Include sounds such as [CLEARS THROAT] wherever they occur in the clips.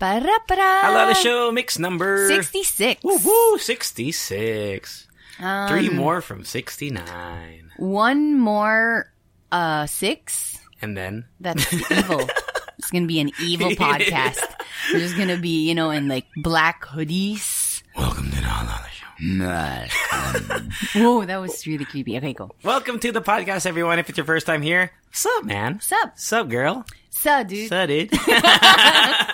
Para-para. Hello, the show mix number 66. Woo woo, 66. Um, Three more from 69. One more, uh, six. And then That's evil. [LAUGHS] it's gonna be an evil podcast. [LAUGHS] We're just gonna be, you know, in like black hoodies. welcome to the Hello the show. [LAUGHS] Whoa, that was really creepy. Okay, go. Welcome to the podcast, everyone. If it's your first time here, what's up, man? Sup? up, girl? So, dude. Sup, dude? [LAUGHS]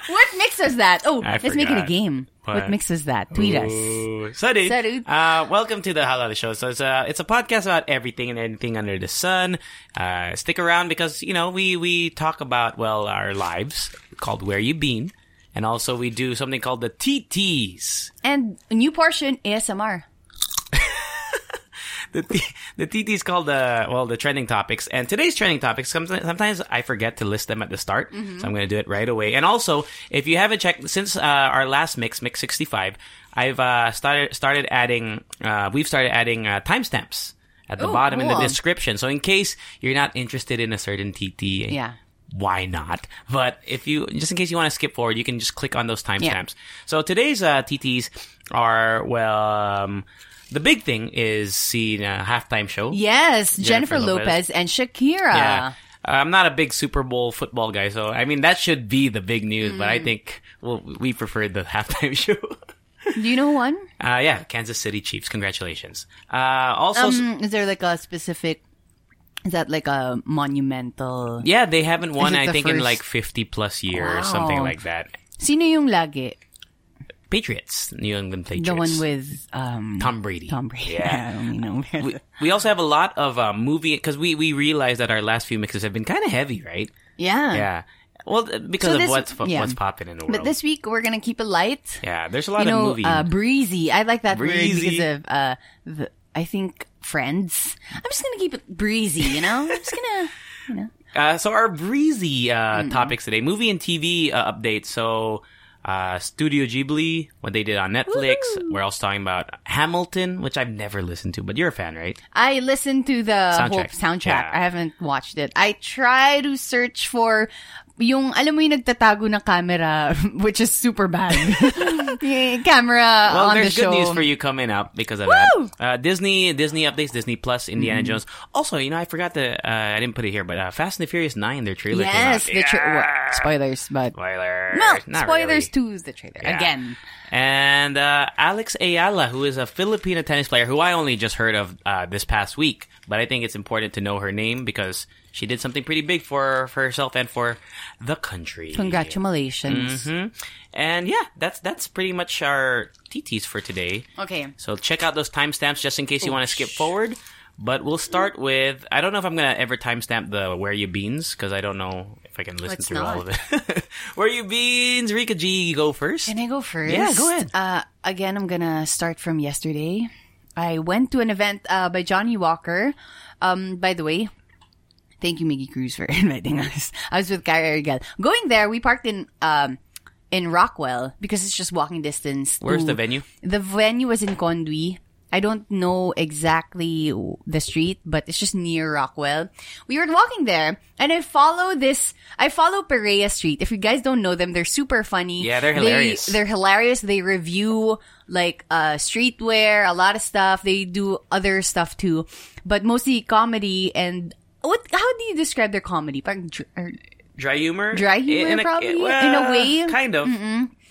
What mix is that? Oh, I let's make it a game. What, What? mix is that? Tweet us. Ooh. So, dude. So, dude. Uh, welcome to the Halal Show. So it's a it's a podcast about everything and anything under the sun. Uh, stick around because you know we we talk about well our lives called Where You Been, and also we do something called the TTs. And a new portion, ASMR. The the TTs called the well the trending topics, and today's trending topics. Sometimes, sometimes I forget to list them at the start, so I'm going to do it right away. And also, if you haven't checked since uh, our last mix, mix 65, I've uh, started started adding. Uh, we've started adding uh, timestamps at the Oh, bottom in the description. So in case you're not interested in a certain TT, Yeah. why not? But if you, just in case you want to skip forward, you can just click on those timestamps. So today's uh, TTs are, well, um, the big thing is seeing a halftime show. Yes, Jennifer, Jennifer Lopez. Lopez. and Shakira. Yeah. I'm not a big Super Bowl football guy, so I mean that should be the big news. But Mm. I think well, we prefer the [LAUGHS] halftime show. Do you know one? uh, yeah, Kansas City Chiefs. Congratulations. Uh, also, Um, is there like a specific? Is that like a monumental? yeah, they haven't won. I think in like 50 plus years, or something like that. Sino yung lagi? Patriots, New England Patriots. The one with um Tom Brady. Tom Brady. Yeah. [LAUGHS] I know. we, [LAUGHS] we also have a lot of uh, movie because we we realized that our last few mixes have been kind of heavy, right? yeah. Yeah. Well, because So of this- what's yeah. what's popping in the world. But this week we're gonna keep it light. yeah, there's a lot you know, of movie. uh, breezy. I like that Breezy. because of uh, the, I think Friends. I'm just gonna keep it breezy. You know, I'm just gonna, you know. [LAUGHS] Uh, so our breezy uh, Mm-hmm. topics today, movie and TV uh, updates. So uh, Studio Ghibli, what they did on Netflix. We're also talking about Hamilton, which I've never listened to, but you're a fan, right? I listened to the whole Soundtrack. soundtrack. Yeah. I haven't watched it. I try to search for yung, alam mo yung nagtatago ng camera, [LAUGHS] which is super bad. [LAUGHS] camera Well, on there's the good news for you coming up because of Woo! that. Uh, Disney, Disney updates, Disney Plus, Indiana Mm-hmm. Jones. Also, you know, I forgot to, uh, I didn't put it here, but uh, Fast and the Furious 9, their trailer Yes, came the tra- Yeah. well, spoilers, but Spoiler. no, Not spoilers really. is the trailer Yeah. again. And uh, Alex Eala, who is a Filipino tennis player, who I only just heard of uh, this past week, but I think it's important to know her name because she did something pretty big for, for herself and for the country. Congratulations. hmm And yeah, that's that's pretty much our TTs for today. Okay. So check out those timestamps just in case you want to skip forward. But we'll start with I don't know if I'm gonna ever timestamp the where you beans because I don't know if I can listen Let's through all of it. [LAUGHS] where you beans, Rika G, go first. Can I go first? Yeah, go ahead. Uh, again, I'm gonna start from yesterday. I went to an event uh, by Johnnie Walker. Um, by the way, thank you, Miggy Cruz, for [LAUGHS] inviting us. I was with Kyrie Arigel. Going there, we parked in um, in Rockwell because it's just walking distance. Where's to- the venue? The venue was in Conwy. I don't know exactly the street, but it's just near Rockwell. We were walking there, and I follow this. I follow Perea Street. If you guys don't know them, they're super funny. Yeah, they're They- hilarious. they're hilarious. They review like uh streetwear, a lot of stuff. They do other stuff too, but mostly comedy. And what? How do you describe their comedy? Parang dr- or- Dry humor? Dry humor, In a- probably, well, in a way. Kind of.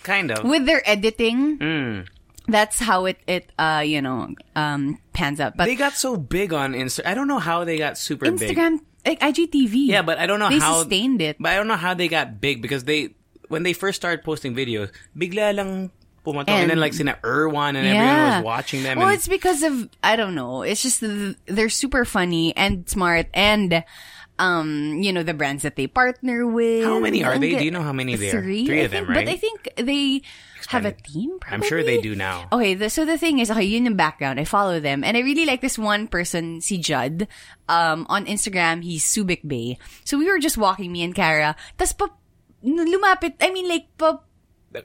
Kind of. With their editing, Mm. that's how it it uh you know um pans out. But They got so big on Instagram. I don't know how they got super big. Instagram, like IGTV. Yeah, but I don't know how they how sustained it. But I don't know how they got big because they when they first started posting videos, bigla lang and, And- then like sina Irwan and everyone was watching them. Well, and, it's because of I don't know. It's just they're super funny and smart, and um, you know, the brands that they partner with. How many are they? Do you know how many there are? Three, Three I of them, think, right? But I think they have a Expanded. team. I'm sure they do now. Okay, the, so the thing is, okay, yun yung background. I follow them. And I really like this one person, si Judd. Um, on Instagram, he's Subic Bae. So we were just walking, me and Kara. Tas pa, lumapit, I mean like, pa, The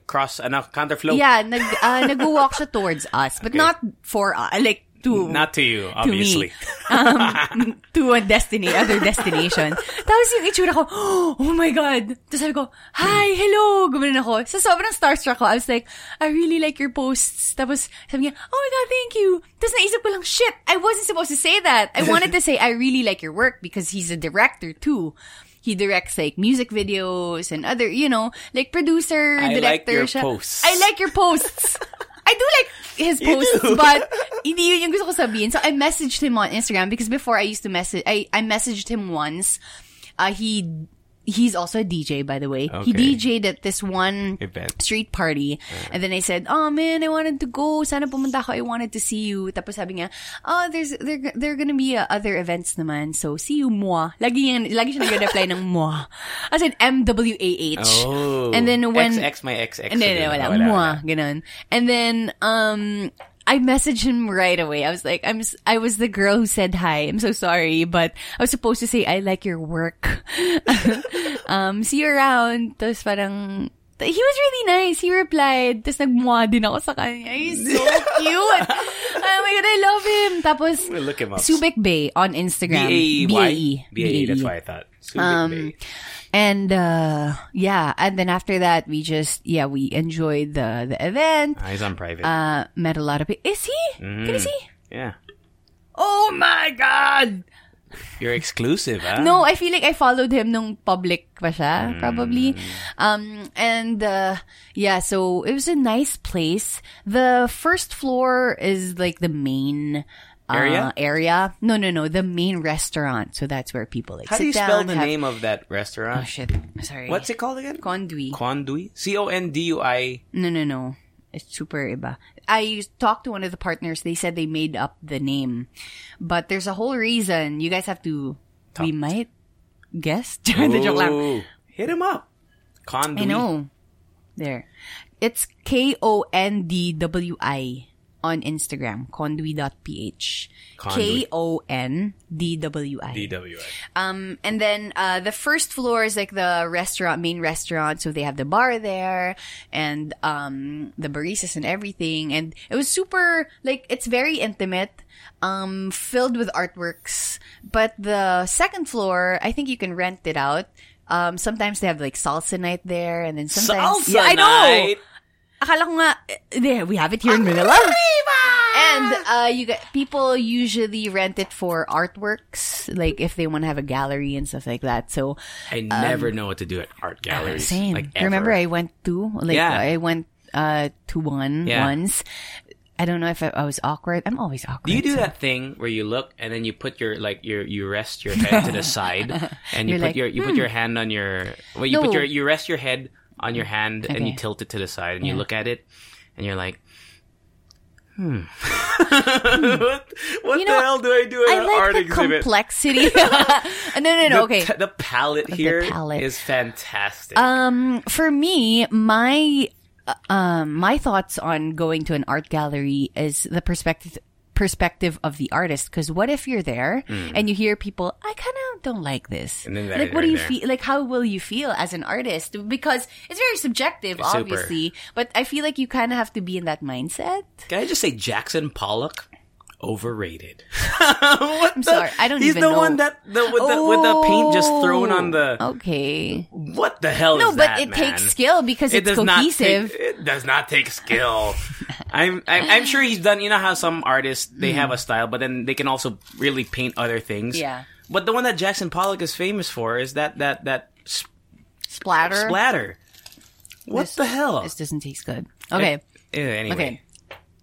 cross, ano, counterflow. yeah, nag, uh, [LAUGHS] nag-walk siya towards us. But Okay. not for, uh, like, to, Not to you, to obviously. me. [LAUGHS] Um, to a destiny, other destination. [LAUGHS] Tapos yung itsura ko, [GASPS] oh my God. Tapos sabi ko, hi, hello. Gumanon ako. Sa sobrang starstruck ko, I was like, I really like your posts. Tapos sabi niya, oh my God, thank you. Tapos naisip ko lang, shit, I wasn't supposed to say that. I wanted to say, I really like your work because he's a director too. He directs like music videos and other, you know, like producer, I like director your siya. posts. I like your posts. [LAUGHS] I do like his posts, but hindi yun yung gusto ko sabihin. So I messaged him on Instagram because before I used to message, I, I messaged him once. Uh, he, he's also a DJ, by the way. He Okay. DJ'd at this one Event. street party. And then I said, oh man, I wanted to go. Sana pumunta ako. I wanted to see you. Tapos sabi niya, oh, there's, there, there are gonna be uh, other events naman. So, see you, moi. Lagi, yan, lagi siya nag-reply ng moi. As in, M-W-A-H. Oh. And then when... XX, my XX. Hindi, hindi, wala. Mwah, ganun. And then, um, I messaged him right away. I was like, I'm, I was the girl who said hi. I'm so sorry, but I was supposed to say, I like your work. [LAUGHS] um, see you around. Tapos parang, he was really nice. He replied. Tapos nagmwa din ako sa kanya. He's so [LAUGHS] cute. oh my God, I love him. Tapos, We'll look him up. Subic Bae on Instagram. B-A-E-Y? B-A-E. B-A-E, that's why I thought. Subic Um, Bay. And uh yeah, and then after that we just yeah, we enjoyed the the event. Ah, he's on private. Uh met a lot of people. Is he? Can Mm. you see? yeah. Oh my god. You're exclusive, ah. No, I feel like I followed him nung public pa siya, Mm. probably. Um and uh yeah, so it was a nice place. The first floor is like the main uh, Area? area. No, no, no, the main restaurant. So that's where people like How do you spell the have- name of that restaurant? Oh shit. Sorry. What's it called again? Conduit. Condui? C-O-N-D-U-I. No, no, no. It's super iba. I talked to one of the partners. They said they made up the name. But there's a whole reason. You guys have to, we might guess. [LAUGHS] the joke lang. Hit him up. Condui. I know. There. It's K-O-N-D-W-I on Instagram. Conduit.ph. K-O-N-D-W-I. D-W-I. Um, and then uh, the first floor is like the restaurant, main restaurant. So they have the bar there and um, the baristas and everything. And it was super like it's very intimate, um, filled with artworks. But the second floor, I think you can rent it out. Um, sometimes they have like salsa night there, and then sometimes Salsa yeah, I know. night? Akala ko nga, eh, there, we have it here in Manila. And uh, you get people usually rent it for artworks, like if they want to have a gallery and stuff like that. So I never know what to do at art galleries. Um, same. Like ever. Remember, I went to like Yeah. I went uh to one Yeah. once. I don't know if I, I was awkward. I'm always awkward. Do you do so- that thing where you look and then you put your like your you rest your head to the [LAUGHS] side and you You're put like, your you put your hand on your well you No. put your you rest your head on your hand and you tilt it to the side and you look at it and you're like hmm [LAUGHS] what, what the know, hell do I do at I an like art the exhibit? complexity. [LAUGHS] no, no, no. The, okay. t- the palette here The here is palette. fantastic. Um, for me, my uh, um my thoughts on going to an art gallery is the perspective perspective of the artist. Because what if you're there and you hear people, I kind of don't like this. Mm. Like, what do you there. feel? Like, how will you feel as an artist? Because it's very subjective, Super. obviously. But I feel like you kind of have to be in that mindset. Can I just say Jackson Pollock? Overrated. [LAUGHS] I'm sorry, I don't even know. He's the know. one that the with the with the paint just thrown on the. Okay. What the hell is it? No, but that, it man? takes skill because It it's cohesive. Take, it does not take skill. I'm, I'm I'm sure he's done. You know how some artists they have a style, but then they can also really paint other things. Mm. Yeah. But the one that Jackson Pollock is famous for is that that that s- Splatter. splatter. What This- the hell? This doesn't taste good. Okay. Yeah, anyway, Okay.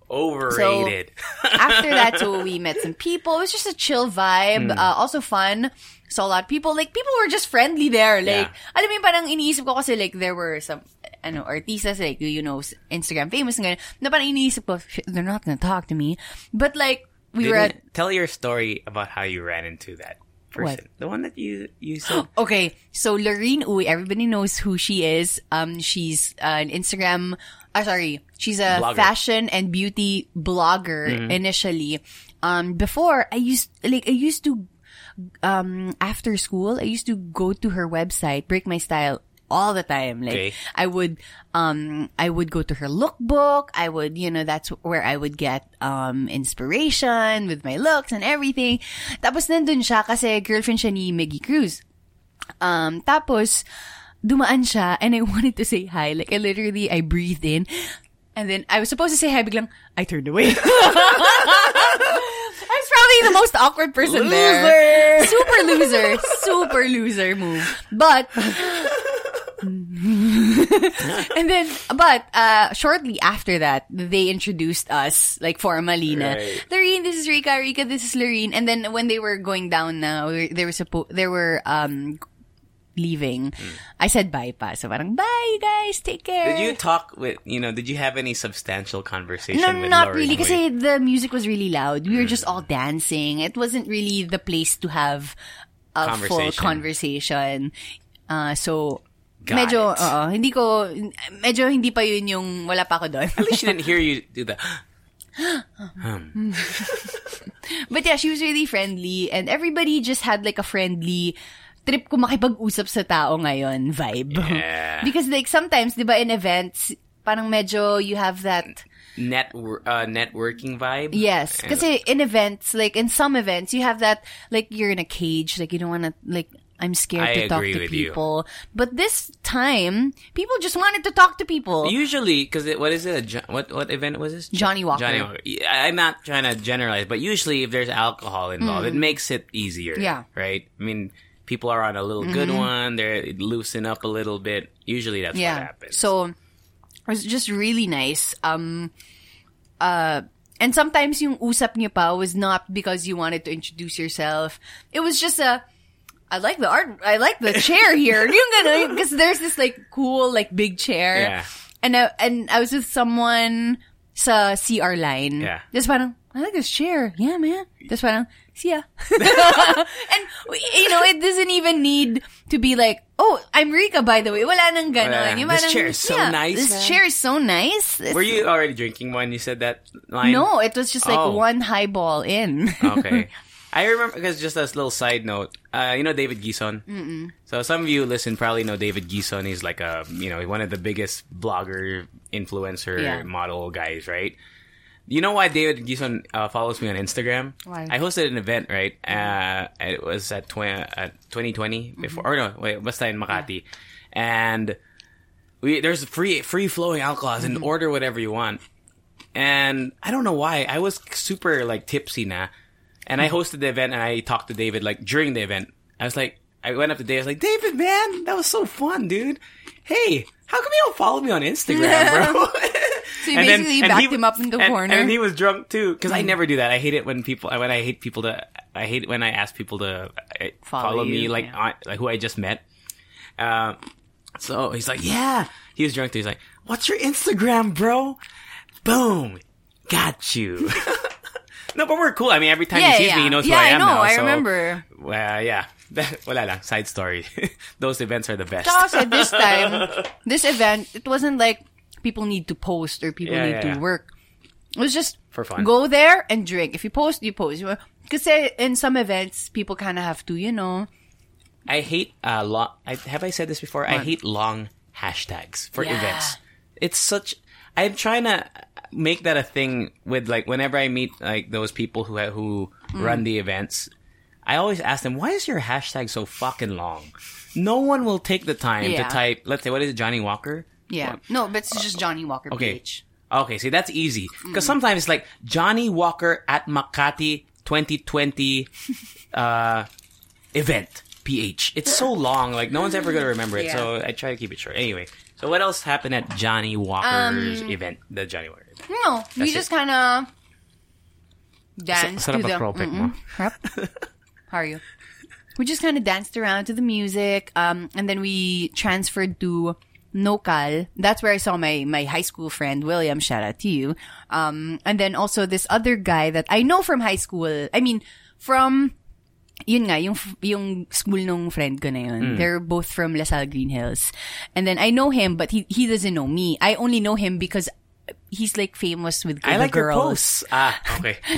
Overrated. So after that, so we met some people. It was just a chill vibe. Hmm. Uh, also fun. Saw a lot of people. Like, people were just friendly there. Like, Yeah. alam mo yung parang iniisip ko kasi like, there were some, ano, artistas, like, you know, Instagram famous, and ganun, na parang iniisip ko, they're not gonna talk to me. But like, we were at, tell your story about how you ran into that person. The one that you you said. [GASPS] Okay, so Laureen Uy, everybody knows who she is. Um, she's uh, an Instagram, uh, sorry, she's a Blogger. fashion and beauty blogger Mm-hmm. initially. Um, before I used, like, I used to, um, after school, I used to go to her website, Break My Style, all the time. Like, Okay. I would, um, I would go to her lookbook. I would, you know, that's where I would get, um, inspiration with my looks and everything. Tapos nandun siya kasi girlfriend siya ni Miggy Cruz. Um, tapos, dumaan siya and I [LAUGHS] wanted to say hi. Like, I literally, I breathed in. And then, I was supposed to say hi, biglang, I turned away. [LAUGHS] I was probably the most awkward person there. Super loser. Super loser move. But, [LAUGHS] and then, but, uh, shortly after that, they introduced us, like, formally na, Right. Laureen, this is Rika, Rika, this is Laureen. And then when they were going down na, we- they were supposed, they were, um, leaving. Mm. I said bye pa. So parang, bye guys, take care. Did you talk with you know? Did you have any substantial conversation? No, with not Lauren really. because eh, the music was really loud. We were mm. just all dancing. It wasn't really the place to have a full Conversation. conversation. Uh, so, Got medyo, oo, hindi ko, medyo hindi pa yun yung, wala pa ako doon. At least she didn't hear you do that. [GASPS] But yeah, she was really friendly and everybody just had like a friendly trip ko makipag-usap sa tao ngayon vibe. Yeah. [LAUGHS] Because like sometimes, di ba in events, parang medyo you have that Net uh, networking vibe. Yes, And- kasi in events, like in some events, you have that like you're in a cage, like you don't want to like. I'm scared I to talk to with you. people, but this time, people just wanted to talk to people. Usually, because what is it? A, what what event was this? Johnnie Walker. Johnnie Walker. I'm not trying to generalize, but usually if there's alcohol involved, it makes it easier. Mm. Yeah. Right. I mean, people are on a little good one. they're loosen up a little bit. Usually, that's what yeah. happens. So it was just really nice. Um, uh, and sometimes yung usap niyo pa was not because you wanted to introduce yourself. It was just a, I like the art, I like the chair [LAUGHS] here. Yung because there's this like cool, like big chair. Yeah. And I, and I was with someone sa CR line. Yeah. Just parang, I like this chair. Yeah, man. Just parang, see ya. [LAUGHS] and, you know, it doesn't even need to be like, oh, I'm Rika, by the way. Wala nang ganon. Wala. Yung This chair is so yeah, nice, This man. chair is so nice. It's- Were you already drinking when you said that line? No, it was just like Oh. one highball in. [LAUGHS] okay. I remember because just as a little side note, uh, you know David Guison. Mm-mm. So some of you listen probably know David Guison. He's like a you know one of the biggest blogger, influencer, Yeah. model guys, right? You know why David Guison uh, follows me on Instagram? Why? I hosted an event, right? Uh, it was at, tw- at 2020 before, or no, wait, basta in Makati, and we there's free free flowing alcohols and order whatever you want. And I don't know why I was super like tipsy now, and I hosted the event and I talked to David like during the event. I was like, I went up to David. I was like, David, man, that was so fun, dude. Hey, how come you don't follow me on Instagram, [LAUGHS] bro? [LAUGHS] So you basically backed him up in the and- corner. and he was drunk too. Because I never do that. I hate it when people. When I hate people to. I hate when I ask people to uh, Follow follow, me, you, like yeah. on, like who I just met. Uh, so he's like, yeah. He was drunk too. He's like, what's your Instagram, bro? Boom, got you. [LAUGHS] no, but we're cool. I mean, every time yeah, he sees yeah. me, he knows yeah, who I am know. now. I so- remember. Well, yeah. [LAUGHS] Wala lang. Side story. [LAUGHS] Those events are the best. Sa this time, this event, it wasn't like people need to post or people Yeah, need yeah, to work. It was just For fun. go there and drink. If you post, you post. Because in some events, people kind of have to, you know. I hate uh long. I, have I said this before? I hate long hashtags for events. It's such. I'm trying to make that a thing with like whenever I meet like those people who who Mm. run the events. I always ask them, "Why is your hashtag so fucking long?" No one will take the time Yeah. to type. Let's say, what is it, Johnnie Walker? Yeah. No, but it's just Johnnie Walker Okay. PH. Okay, see that's easy Mm. because sometimes it's like Johnnie Walker at Makati 2020 uh, event PH. It's so [LAUGHS] long, like no one's ever gonna remember it. Yeah. So I try to keep it short. Anyway, so what else happened at Johnnie Walker's Um, event? The Johnnie Walker. Event. No, we That's just kind of danced Sa- sarap to the. ang crawlback mo. Mm-mm. [LAUGHS] How are you? We just kind of danced around to the music, um, and then we transferred to Nokal. That's where I saw my my high school friend William. Shout out to you. Um, and then also this other guy that I know from high school. I mean, from yun nga, yung, yung school nung friend ko na yun. Hmm. They're both from LaSalle Green Hills. And then I know him, but he, he doesn't know me. I only know him because he's like famous with I like your girls. posts. Ah, okay. [LAUGHS]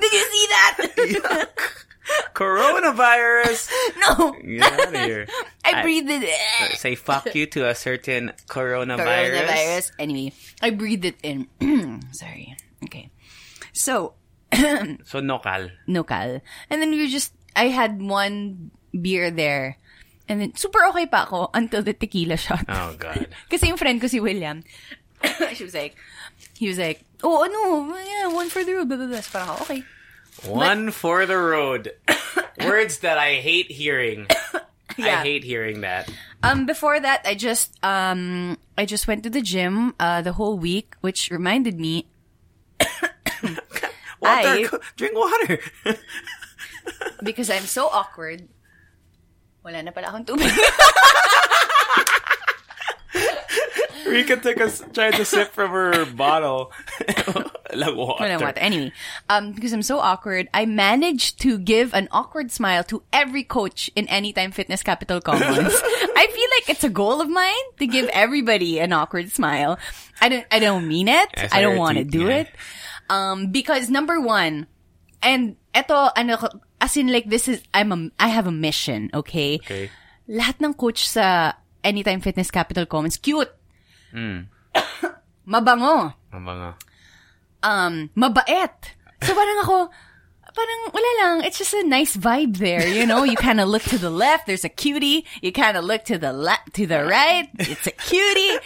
Did you see that? [LAUGHS] Coronavirus. [LAUGHS] no. Get out of here. [LAUGHS] I breathed it. In. Say fuck you to a certain coronavirus. Coronavirus. Anyway, I breathed it in. [CLEARS THROAT] Sorry. Okay. So, [CLEARS THROAT] So nokal. Nokal. And then we just, I had one beer there. And then, super okay pa ako until the tequila shot. Oh god. [LAUGHS] Kasi yung friend ko si William, [COUGHS] she was like, he was like, oh, ano, yeah, one for the road, blah, blah, blah. So parang ako, okay. One for the road. [COUGHS] Words that I hate hearing. [COUGHS] Yeah. I hate hearing that. Um, before that, I just, um, I just went to the gym, uh, the whole week, which reminded me, [COUGHS] Water. I- co- Drink water. [LAUGHS] because I'm so awkward, wala na pala akong tubig. [LAUGHS] Rika took a tried to sip from her [LAUGHS] bottle. Like [LAUGHS] water. Wala water. Anyway, um, because I'm so awkward, I managed to give an awkward smile to every coach in Anytime Fitness Capital Commons. [LAUGHS] I feel like it's a goal of mine to give everybody an awkward smile. I don't, I don't mean it. I I don't want to do yeah. it. Um, because number one, and eto, ano, as in like this is, I'm a, I have a mission, okay? Okay. lahat ng coach sa Anytime Fitness Capital Commons, cute. Hmm. Mabango. Mabango. um, mabait. So parang ako, parang wala lang. It's just a nice vibe there, you know? You kind of look to the left, there's a cutie. You kind of look to the left, to the right, it's a cutie.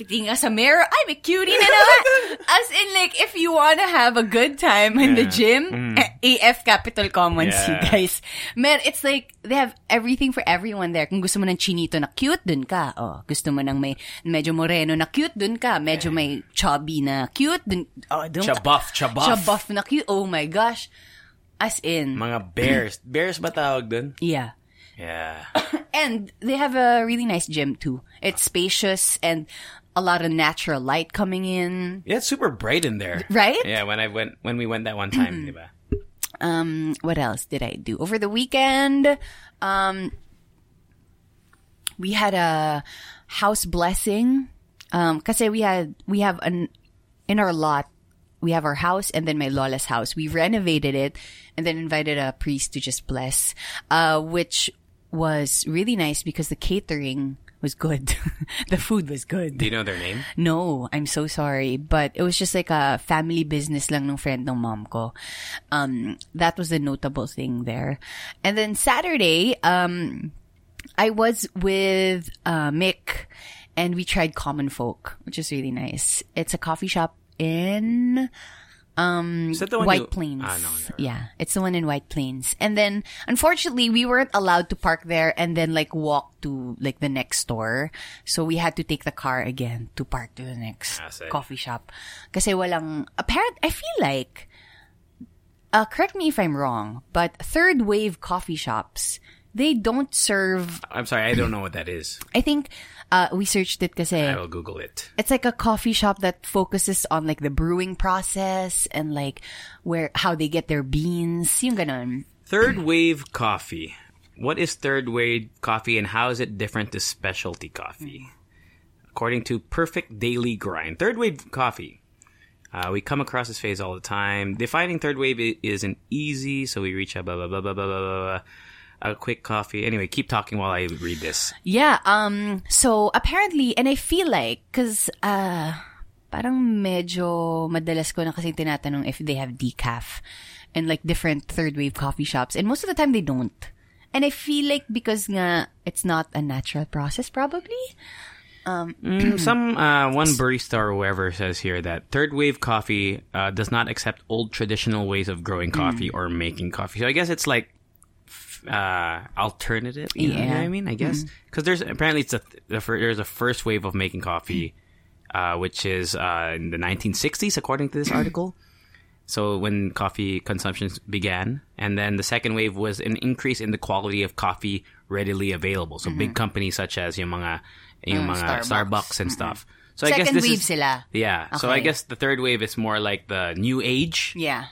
Titingin ka sa mirror, I'm a cutie na naman. [LAUGHS] As in like, if you want to have a good time in the gym, eh, AF Capital Commons, you Yeah. guys. Man, it's like, they have everything for everyone there. Kung gusto mo ng chinito na cute, dun ka. Oh, gusto mo ng may medyo moreno na cute, dun ka. Medyo may chubby na cute, dun, oh, dun ka. Chabuff, chabuff. Chabuff na cute. Oh my gosh. As in, Mga bears. [CLEARS THROAT] Bears ba tawag dun? yeah. Yeah. [COUGHS] And they have a really nice gym too. It's spacious and a lot of natural light coming in. Yeah, it's super bright in there. Right? Yeah, when I went when we went that one time, diba? Um, what else did I do over the weekend? Um, we had a house blessing. Um, kasi we had we have an in our lot we have our house and then my lola's house. We renovated it and then invited a priest to just bless, uh, which was really nice because the catering was good. [LAUGHS] the food was good. Do you know their name? No, I'm so sorry, but it was just like a family business lang ng friend ng mom ko. Um, that was the notable thing there. And then Saturday, um, I was with uh, Mick, and we tried Common Folk, which is really nice. It's a coffee shop in um Is that the one White you- Plains. Ah, no, yeah, it's the one in White Plains. And then unfortunately we weren't allowed to park there and then like walk to like the next store. So we had to take the car again to park to the next Ah, coffee shop. Kasi walang apparent I feel like uh correct me if I'm wrong, but third wave coffee shops they don't serve I'm sorry, I don't know what that is. I think uh we searched it kasi I will Google it. it's like a coffee shop that focuses on like the brewing process and like where how they get their beans. Yung ganon. Third wave coffee. What is third wave coffee and how is it different to specialty coffee? According to Perfect Daily Grind, third wave coffee. Uh, we come across this phase all the time. Defining third wave isn't easy, so we reach out blah blah blah blah blah blah blah. A quick coffee. Anyway, keep talking while I read this. Yeah, um so apparently and I feel like cuz uh parang medyo madalas ko na kasi tinatanong if they have decaf and like different third wave coffee shops and most of the time they don't. And I feel like because nga it's not a natural process probably. Um [CLEARS THROAT] some uh, one barista or whoever says here that third wave coffee uh, does not accept old traditional ways of growing coffee or making coffee. So I guess it's like uh, alternative. You know, know what I mean? I guess because there's apparently it's a there's a first wave of making coffee, uh, which is uh, in the 1960s according to this [CLEARS THROAT] article. So when coffee consumption began, and then the second wave was an increase in the quality of coffee readily available. So big companies such as yung mga yung Mm, mga Starbucks. Starbucks, and stuff. So I guess this wave is, sila. Yeah. So I guess the third wave is more like the new age. Yeah.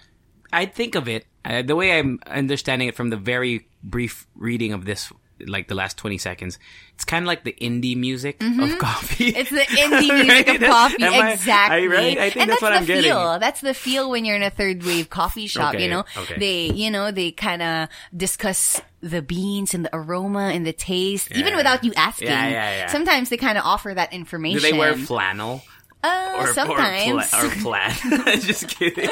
I think of it Uh, the way I'm understanding it from the very brief reading of this, like the last 20 seconds, it's kind of like the indie music of coffee. Mm-hmm. It's the indie [LAUGHS] music of Right? coffee, Am I- exactly. I- right? I think and that's what the I'm getting. feel. That's the feel when you're in a third wave coffee shop. Okay, You know, okay. they, you know, they kind of discuss the beans and the aroma and the taste, even without you asking. Yeah, yeah, yeah. Sometimes they kind of offer that information. Do they wear flannel? Uh, Or, sometimes. Or, pla- or? [LAUGHS] [LAUGHS] Just kidding.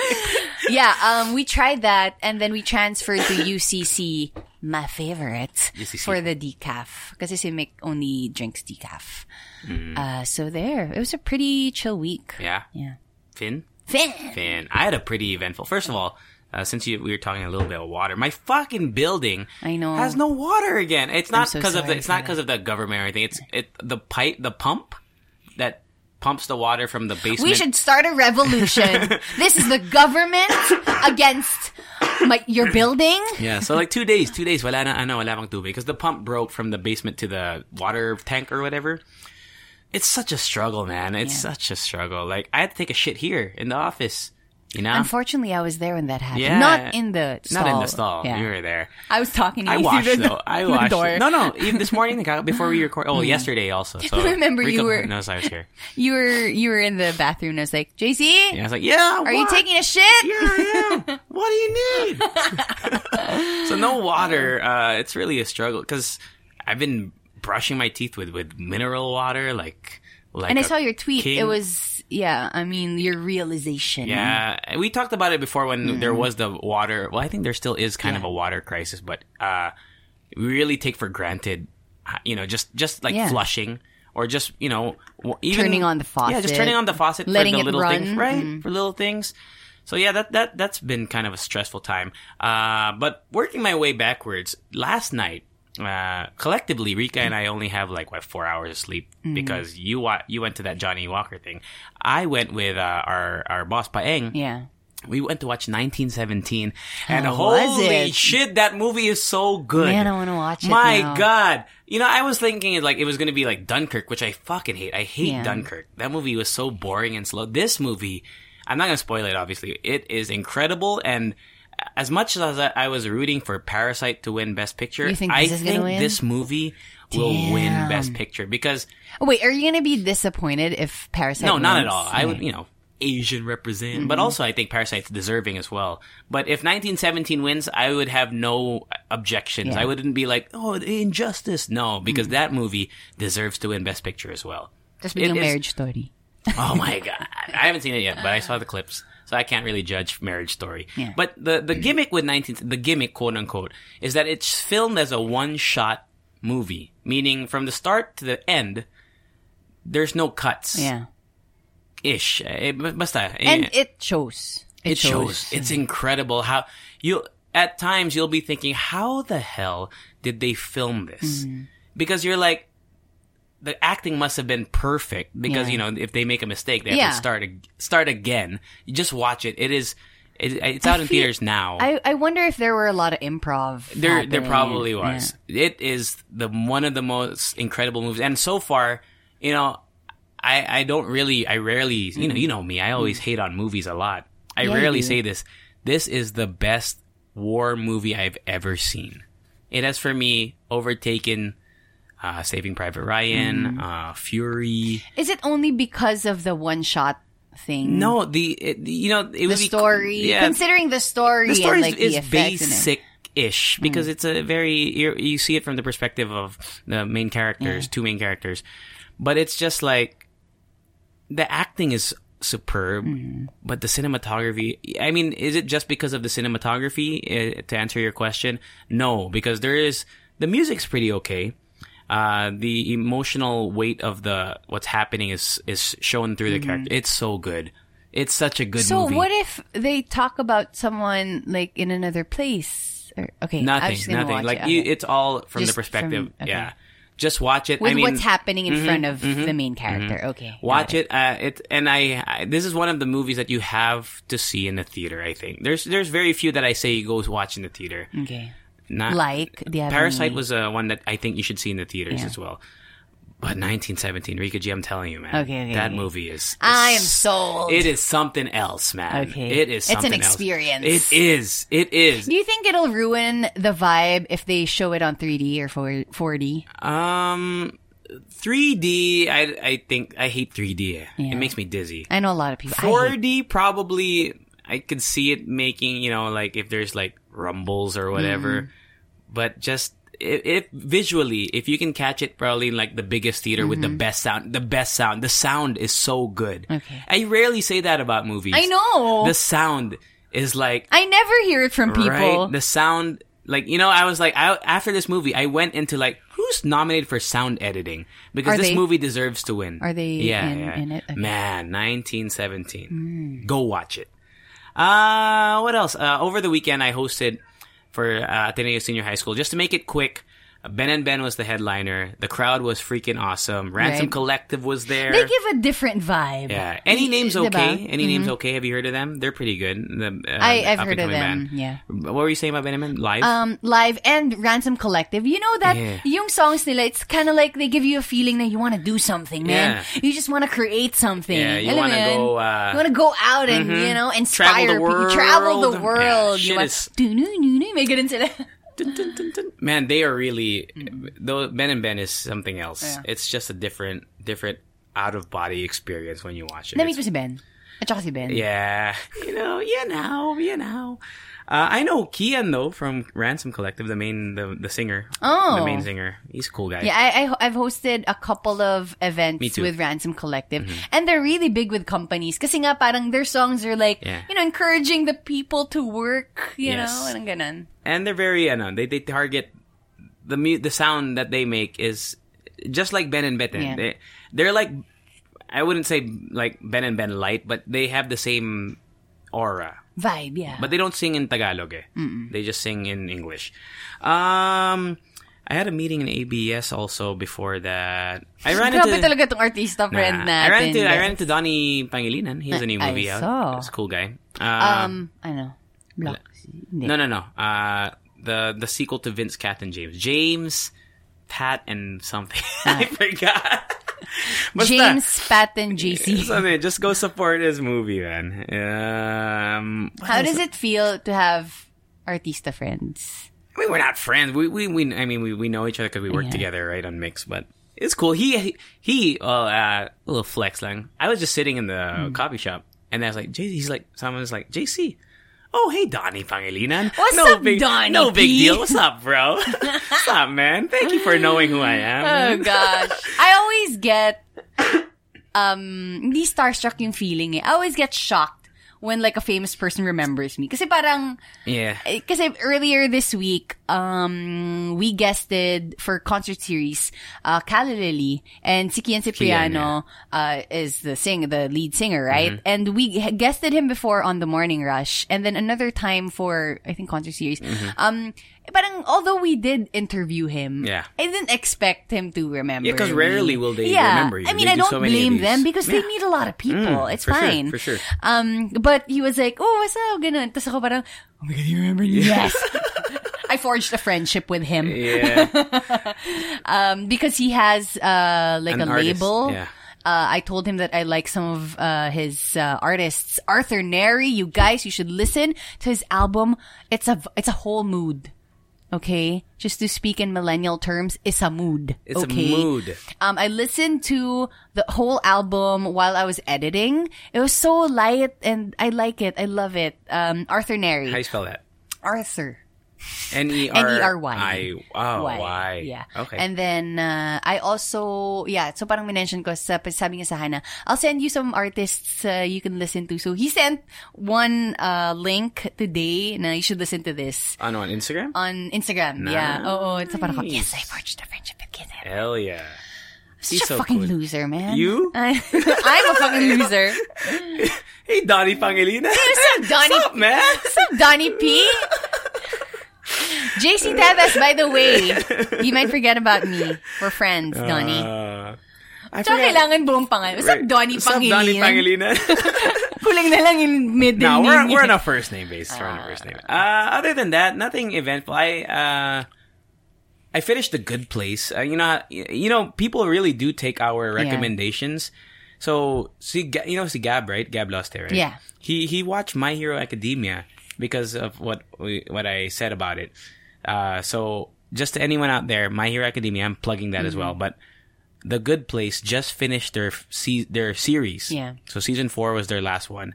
yeah, um, we tried that and then we transferred to UCC, my favorite, UCC. for the decaf. Because they make only drinks decaf. Mm. Uh, so there. It was a pretty chill week. Yeah. Yeah. Finn? Fin. Finn. I had a pretty eventful. First of all, uh, since you, we were talking a little bit of water, my fucking building I know. has no water again. It's not so because of the, it's not because of the government or anything. It's it the pipe, the pump that pumps the water from the basement. We should start a revolution. [LAUGHS] this is the government against my, your building. Yeah, so like two days, two days, wala na, ano, wala bang tubig. Because the pump broke from the basement to the water tank or whatever. It's such a struggle, man. It's Yeah. such a struggle. Like, I had to take a shit here in the office. You know? Unfortunately, I was there when that happened. Yeah. Not in the stall. Not in the stall. Yeah. You were there. I was talking to I you watched through the, though. I [LAUGHS] watched. door. No, no. Even this morning, before we record. Oh, yesterday also. [LAUGHS] So Remember you were- knows I was here. [LAUGHS] You were you were in the bathroom. and I was like, JC, Yeah, I was like, yeah. are you taking a shit? Yeah, I am. what do you need? so no water. Uh, it's really a struggle because I've been brushing my teeth with with mineral water, like like. And I saw your tweet. king. It was yeah. I mean, your realization. Yeah, we talked about it before when there was the water. Well, I think there still is kind of a water crisis, but uh, we really take for granted, uh, you know, just just like Yeah. flushing or just you know even, Turning on the faucet. Yeah, just turning on the faucet letting for the it little run. things, right? Mm. For little things. So yeah, that that that's been kind of a stressful time. Uh, but working my way backwards, last night. Uh, collectively, Rika and I only have like what four hours of sleep Mm-hmm. because you wa- you went to that Johnnie Walker thing. I went with uh, our our boss Paeng, Yeah. we went to watch 1917, and How holy shit, that movie is so good. Man, I wanna watch it My now. god, you know, I was thinking like it was gonna be like Dunkirk, which I fucking hate. I hate Yeah. Dunkirk. That movie was so boring and slow. This movie, I'm not gonna spoil it. Obviously, it is incredible and. As much as I I was rooting for Parasite to win Best Picture, You think I this is think win? this movie will win Best Picture because Oh, wait, are you gonna be disappointed if Parasite? no, not at wins? all. I would, you know, Asian represent, Mm-hmm. but also I think Parasite's deserving as well. But if 1917 wins, I would have no objections. Yeah. Mm-hmm. I wouldn't be like, oh, injustice. No, because that movie deserves to win Best Picture as well. Just being It a is- marriage story. Oh my god, I haven't seen it yet, but I saw the clips, so I can't really judge Marriage Story. Yeah. But the the gimmick with 19, the gimmick quote unquote, is that it's filmed as a one shot movie, meaning from the start to the end, there's no cuts. Yeah, ish. Eh, basta. eh, and it shows. it shows. It's incredible how you at times you'll be thinking, how the hell did they film this? Mm-hmm. Because you're like, the acting must have been perfect. Because Yeah. you know, if they make a mistake, they have Yeah. to start start again. You just watch it. It is. It, it's out in feel- theaters now. I, I wonder if there were a lot of improv. There, there probably Yeah. was. It is the one of the most incredible movies, and so far, you know, I I don't really, I rarely, you know, you know me, I always hate on movies a lot. I Mm-hmm. Yeah, rarely say this. This is the best war movie I've ever seen. It has for me overtaken uh, Saving Private Ryan, Mm-hmm. uh, Fury. Is it only because of the one shot thing? No, the it, you know it was the would be story. Yeah, Considering the story, the story and, like, is, the is and it. basic-ish because it's a very you see it from the perspective of the main characters, two main characters, but it's just like the acting is superb, Mm-hmm. but the cinematography. I mean, is it just because of the cinematography? Uh, to answer your question, no, because there is the music's pretty okay. Uh, the emotional weight of the what's happening is is shown through the character. It's so good. It's such a good Mm-hmm. So movie. what if they talk about someone like in another place? Or, okay, Nothing, nothing. Like it. Okay. it's all from Just the perspective. from- okay. Yeah, just watch it. with I mean, what's happening in Mhm, front of mhm, the main character. Okay, Watch it. Uh, it and I, I. This is one of the movies that you have to see in the theater. I think there's there's very few that I say you go watch in the theater. Okay, Not like the other Parasite was uh, one that I think you should see in the theaters Yeah. as well. But 1917, Rika G, I'm telling you, man. Okay, okay, that okay. movie is. I am sold. It is something else, man. Okay. It is It's an something else. experience. It is. It is. Do you think it'll ruin the vibe if they show it on 3D or 4- 4D? Um, 3D. I I think I hate 3D. Yeah. It makes me dizzy. I know a lot of people. I hate- 4D probably. I could see it making you know like if there's like rumbles or whatever, Mm-hmm. but just. If, visually, if you can catch it probably in like the biggest theater with the best sound, the best sound, the sound is so good. Mm-hmm. Okay. I rarely say that about movies. I know. The sound is like I never hear it from people. Right? The sound, like you know, I was like, I, after this movie, I went into like, who's nominated for sound editing because Are this they- movie deserves to win. Are they Yeah, in- yeah. in it? Okay. Man, 1917. Go watch it. Uh, what else? Uh, over the weekend, I hosted for uh, Ateneo Senior High School. Just to make it quick, Ben and Ben was the headliner. The crowd was freaking awesome. Ransom Right. Collective was there. They give a different vibe. Yeah. Any names Diba? okay? Any names okay? Have you heard of them? They're pretty good. The, uh, I- I've heard of them, band. yeah. What were you saying about Ben and Ben? Live? Um, live and Ransom Collective. You know that Yeah. yung songs nila, it's kind of like they give you a feeling that you want to do something, man. You just want to create something. Yeah, you wanna go, uh, mm-hmm. you want to go out and, you know, inspire Travel the people. Travel the world. world. Yeah, you shit want, is- may ganun sila. Dun, dun, dun, dun. Man, they are really. Mm-hmm. Though Ben and Ben is something else. Yeah. It's just a different, different out of body experience when you watch it. Na-meet It's- si Ben. At saka si Ben. Yeah, you know, you know, you know. Uh, I know Kian though from Ransom Collective, the main, the the singer, Oh. the main singer. He's a cool guy. Yeah, I, I, I've hosted a couple of events with Ransom Collective. And they're really big with companies. Kasi nga parang their songs are like, Yeah. you know, encouraging the people to work, you Yes. know, and ganon. and they're very ano, they they target the mu- the sound that they make is just like Ben and Beten. Yeah. They they're like I wouldn't say like Ben and Ben light, but they have the same aura. Vibe, yeah. But they don't sing in Tagalog eh. They just sing in English. Um I had a meeting in ABS also before that. I ran Grabe into talaga tong artista friend Nah, natin. I ran into I ran into Donnie Pangilinan. He has a new I movie out. saw. He's a cool guy. Uh, Um? Block. Hindi. no, no, no. Uh, the the sequel to Vince, Cat, and James. James, Pat, and something. [LAUGHS] I forgot. Basta, James, Pat, and JC. Something. Just go support his movie, man. Um, How does it feel to have artista friends? I mean, we're not friends. We we, we I mean, we, we know each other because we work Yeah. together, right, on Mix. But it's cool. He he. Uh, uh, a little flex lang. I was just sitting in the Hmm. coffee shop, and I was like, JC. He's like, someone's like, JC. Oh, hey, Donnie Pangilinan. What's no up, big, Donnie No big P? deal. What's up, bro? [LAUGHS] What's up, man? Thank you for knowing who I am. Oh gosh. I always get um hindi starstruck yung feeling eh. I always get shocked when like a famous person remembers me. Kasi parang yeah. eh, kasi earlier this week, um, we guested for concert series, uh, Calla Lily, and si Kean Cipriano, uh, is the sing, the lead singer, right? Mm-hmm. And we guested him before on The Morning Rush, and then another time for, I think, concert series. Um, parang, although we did interview him. Yeah. I didn't expect him to remember Yeah, 'cause me. rarely will they yeah. remember you. I mean, They I do don't so blame them because they meet a lot of people. Mm, it's for sure, fine. for sure. Um, but he was like, oh, what's up? Ganun. Tapos ako parang, oh my God, you remember me? Yes. [LAUGHS] I forged a friendship with him. Yeah. [LAUGHS] Um, because he has, uh, like An a artist, label. yeah. Uh, I told him that I like some of, uh, his, uh, artists. Arthur Neri, you guys, you should listen to his album. It's a, it's a whole mood. Okay? Just to speak in millennial terms, it's a mood. It's okay? a mood. Um, I listened to the whole album while I was editing. It was so light and I like it. I love it. Um, Arthur Neri. How you spell that? Arthur. N e r. I. Oh, Why? why? Yeah. Okay. And then, uh, I also, yeah, so parang minention ko sa, sabi niya sa akin na, I'll send you some artists uh, you can listen to. So he sent one uh, link today na you should listen to this Ano on Instagram? on Instagram. Yeah. Oo. So parang, ko, yes, I Nice. forged a friendship with Kid. Hell yeah. Such He's a so fucking cool. loser, man. You? [LAUGHS] I, I'm a fucking loser. [LAUGHS] Hey, Donnie Pangilinan. What's up, Donnie? What's up, man? What's up, Donnie P? [LAUGHS] JC Tevez, by the way. You might forget about me. We're friends, Donnie. Uh, I Tsaka forgot- kailangan buong pangalan. What's up, Right. Donnie What's up, Donnie Pangilinan? Pangilinan? [LAUGHS] [LAUGHS] Kulang na lang yung middle no, we're, name. we're on a first name basis. We're on a first name. Uh, other than that, nothing eventful. I, uh, I finished The Good Place. Uh, you know, you know, people really do take our recommendations. So, see, Ga- you know, see Gab, right? Gab Loste, right? Yeah. He he watched My Hero Academia because of what we, what I said about it. Uh, so just to anyone out there, My Hero Academia, I'm plugging that as well. Mm-hmm. But The Good Place just finished their se- their series. Yeah. So season four was their last one.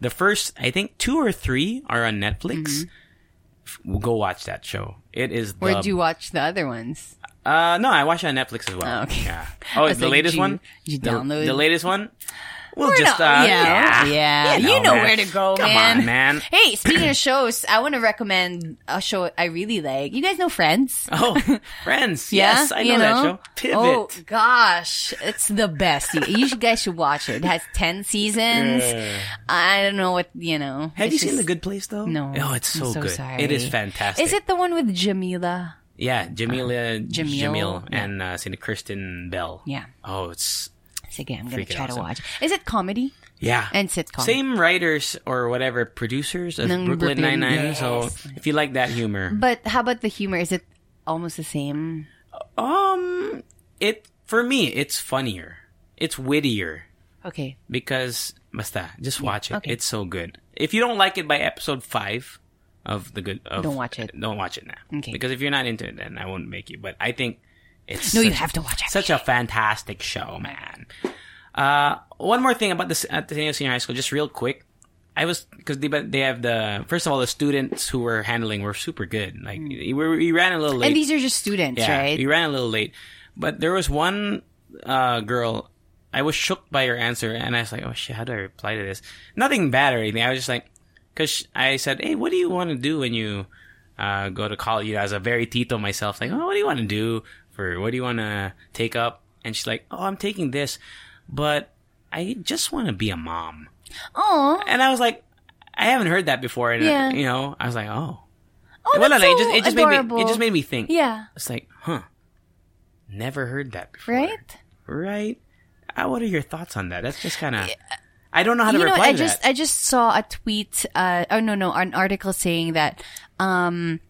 The first, I think, two or three are on Netflix. F- Go watch that show. It is. Mm-hmm. Where'd the you watch the other ones? uh, no, I watched it on Netflix as well. Oh, okay. Yeah. [LAUGHS] Oh, the like, latest did you- one. did you The- download? the, latest one? We'll We're just not- uh, yeah, yeah. You know, man. where to go, Come man. on, man. Hey, speaking of shows, I want to recommend a show I really like. You guys know Friends? Oh, [LAUGHS] Friends. Yeah, yes, I know, you that show. Pivot. Oh gosh, it's the best. You, you guys should watch it. It has ten seasons. Yeah. I don't know what you know. Have you seen The Good Place though? No. Oh, it's so, so good. sorry. It is fantastic. Is it the one with Jameela? Yeah, Jameela, Jamil, Jamil, yeah. and uh, Kristen Bell. Yeah. Oh, it's Sige, I'm gonna Freaking try to awesome. watch. Is it comedy yeah. and sitcom? Same writers or whatever producers of Ng Brooklyn Brooklyn, Nine Nine. So yes. if you like that humor, But how about the humor? Is it almost the same? um, it for me it's funnier, it's wittier Okay. because basta just watch it. okay. It's so good. If you don't like it by episode five of the good, of, Don't watch it. Don't watch it now. Okay. Because if you're not into it, then I won't make you. But I think it's No, you such- have to watch it. Such a fantastic show, man. Uh, one more thing about this at the Senior High School, just real quick. I was because they they have the first of all the students who were handling were super good. Like we, we ran a little late. Hmm. And these are just students, yeah, right? we ran a little late, but there was one uh, girl. I was shook by her answer, and I was like, "Oh shit, how do I reply to this?" Nothing bad or anything. I was just like, because I said, "Hey, what do you want to do when you uh, go to college?" You know, as a very tito myself, like, "Oh, what do you want to do for? What do you want to take up?" And she's like, "Oh, I'm taking this, but I just want to be a mom." Oh, And I was like, I haven't heard that before, and Yeah. you know, I was like, "Oh." oh, Wala that's lang, it so just it just adorable. made me it just made me think. yeah, It's like, huh? Never heard that before. right. Right. Uh, what are your thoughts on that? That's just kind of. I don't know how to you know, reply I to just that. I just saw a tweet. Uh, oh no, no, an article saying that um,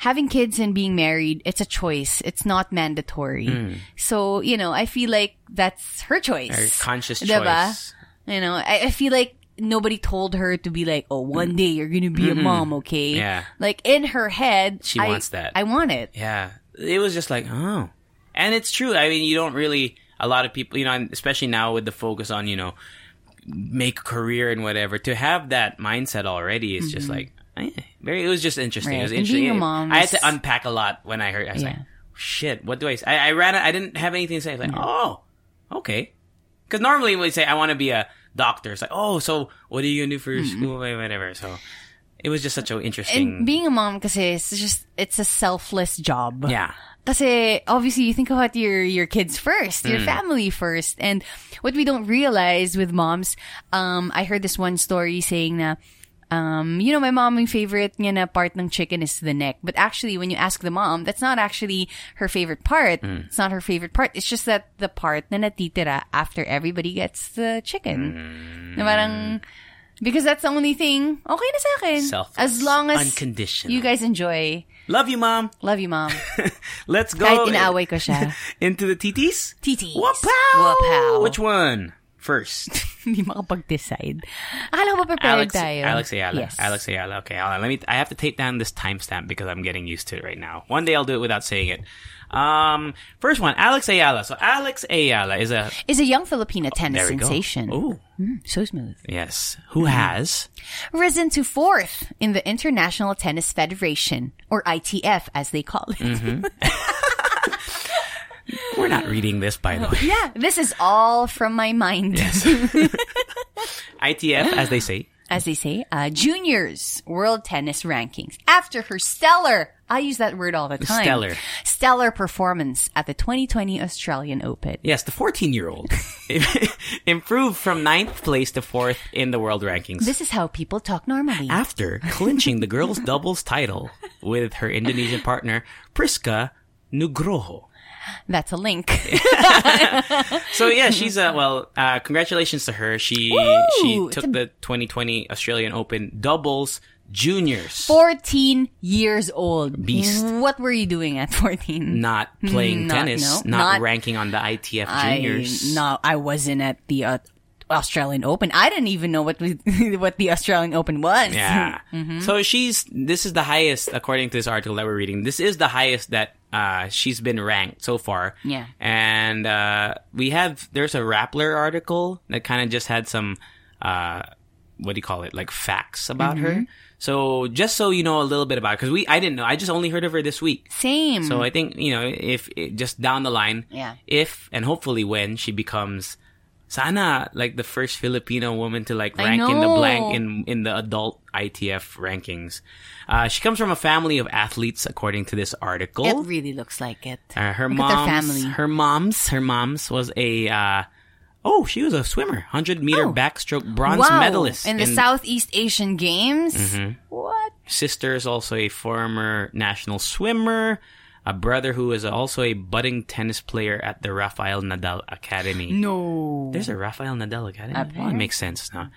having kids and being married it's a choice. It's not mandatory. Hmm. So you know, I feel like that's her choice. Very conscious Diba? choice. You know, I, I feel like nobody told her to be like, oh, one mm. day you're gonna be a mm-hmm. mom, okay? Yeah. Like in her head, She I- wants that. I want it. Yeah, it was just like, oh, and it's true. I mean, you don't really. A lot of people, you know, especially now with the focus on you know, make a career and whatever. To have that mindset already is just mm-hmm. like very. It was just interesting. It was Mm-hmm. Right. Interesting. being a mom I had to unpack a lot when I heard. I was like, shit. What do I? Say? I, I ran. I didn't have anything to say. I was like, oh, okay. Because normally when we say I want to be a doctor, it's like, oh, so what are you gonna do for your school, whatever. So it was just such an interesting. Mm-hmm. And being a mom, because it's just it's a selfless job. yeah. Because obviously you think about your your kids first, Mm. your family first. And what we don't realize with moms, um, I heard this one story saying na, um, you know, my mom, favorite niya na part ng chicken is the neck. But actually, when you ask the mom, that's not actually her favorite part. Mm. It's not her favorite part. It's just that the part na natitira after everybody gets the chicken. Mm. Na parang, because that's the only thing, okay na sa akin. Selfless. As long as Unconditional. you guys enjoy. Love you, mom. Love you, mom. [LAUGHS] Let's go Kahit inaaway ko siya. [LAUGHS] into the TTs. TTs. Wapow! Wapow. Which one first? [LAUGHS] Hindi makapag-decide. Akala ko prepared Alex, tayo? Alex Eala. Yes. Alex Eala. Okay, hold on. Let me. I have to take down this timestamp because I'm getting used to it right now. One day I'll do it without saying it. Um, first one, Alex Eala. So Alex Eala is a Is a young Filipina tennis there we go. sensation. Oh, So smooth. yes. Who has? Risen to fourth in the International Tennis Federation, or ITF as they call it. Mm-hmm. [LAUGHS] We're not reading this, by the way. Yeah, this is all from my mind. [LAUGHS] ITF, as they say. As they say, uh, juniors world tennis rankings. After her stellar, I use that word all the time. Stellar. Stellar performance at the 2020 Australian Open. Yes, the 14 year old [LAUGHS] improved from ninth place to fourth in the world rankings. This is how people talk normally. after clinching the girls' [LAUGHS] doubles title with her Indonesian partner, Priska Nugroho. That's a link. [LAUGHS] So yeah, she's uh well, uh congratulations to her. She Woo! she took a- the 2020 Australian Open doubles Juniors. 14 years old. Beast. What were you doing at 14? not playing Not- tennis, no, not, not- ranking on the ITF juniors. I, no, I wasn't at the uh, Australian Open. I didn't even know what was, [LAUGHS] what the Australian Open was. Yeah. [LAUGHS] Mm-hmm. So she's this is the highest according to this article that we're reading. This is the highest that uh, she's been ranked so far. Yeah. And uh, we have there's a Rappler article that kind of just had some uh, what do you call it like facts about Mm-hmm. her. So just so you know a little bit about because we I didn't know I just only heard of her this week. Same. So I think you know if it, just down the line, Yeah. if and hopefully when she becomes, sana like the first Filipino woman to like rank in the blank in in the adult ITF rankings. Uh, she comes from a family of athletes, according to this article. it really looks like it. Uh, her Look mom's, her mom's, her mom's was a, uh, oh, she was a swimmer, hundred meter Oh. backstroke bronze wow. medalist in the Southeast Asian Games. Mm-hmm. What? sister is also a former national swimmer. A brother who is also a budding tennis player at the Rafael Nadal Academy. No. There's a Rafael Nadal Academy. Up Well, it makes sense now.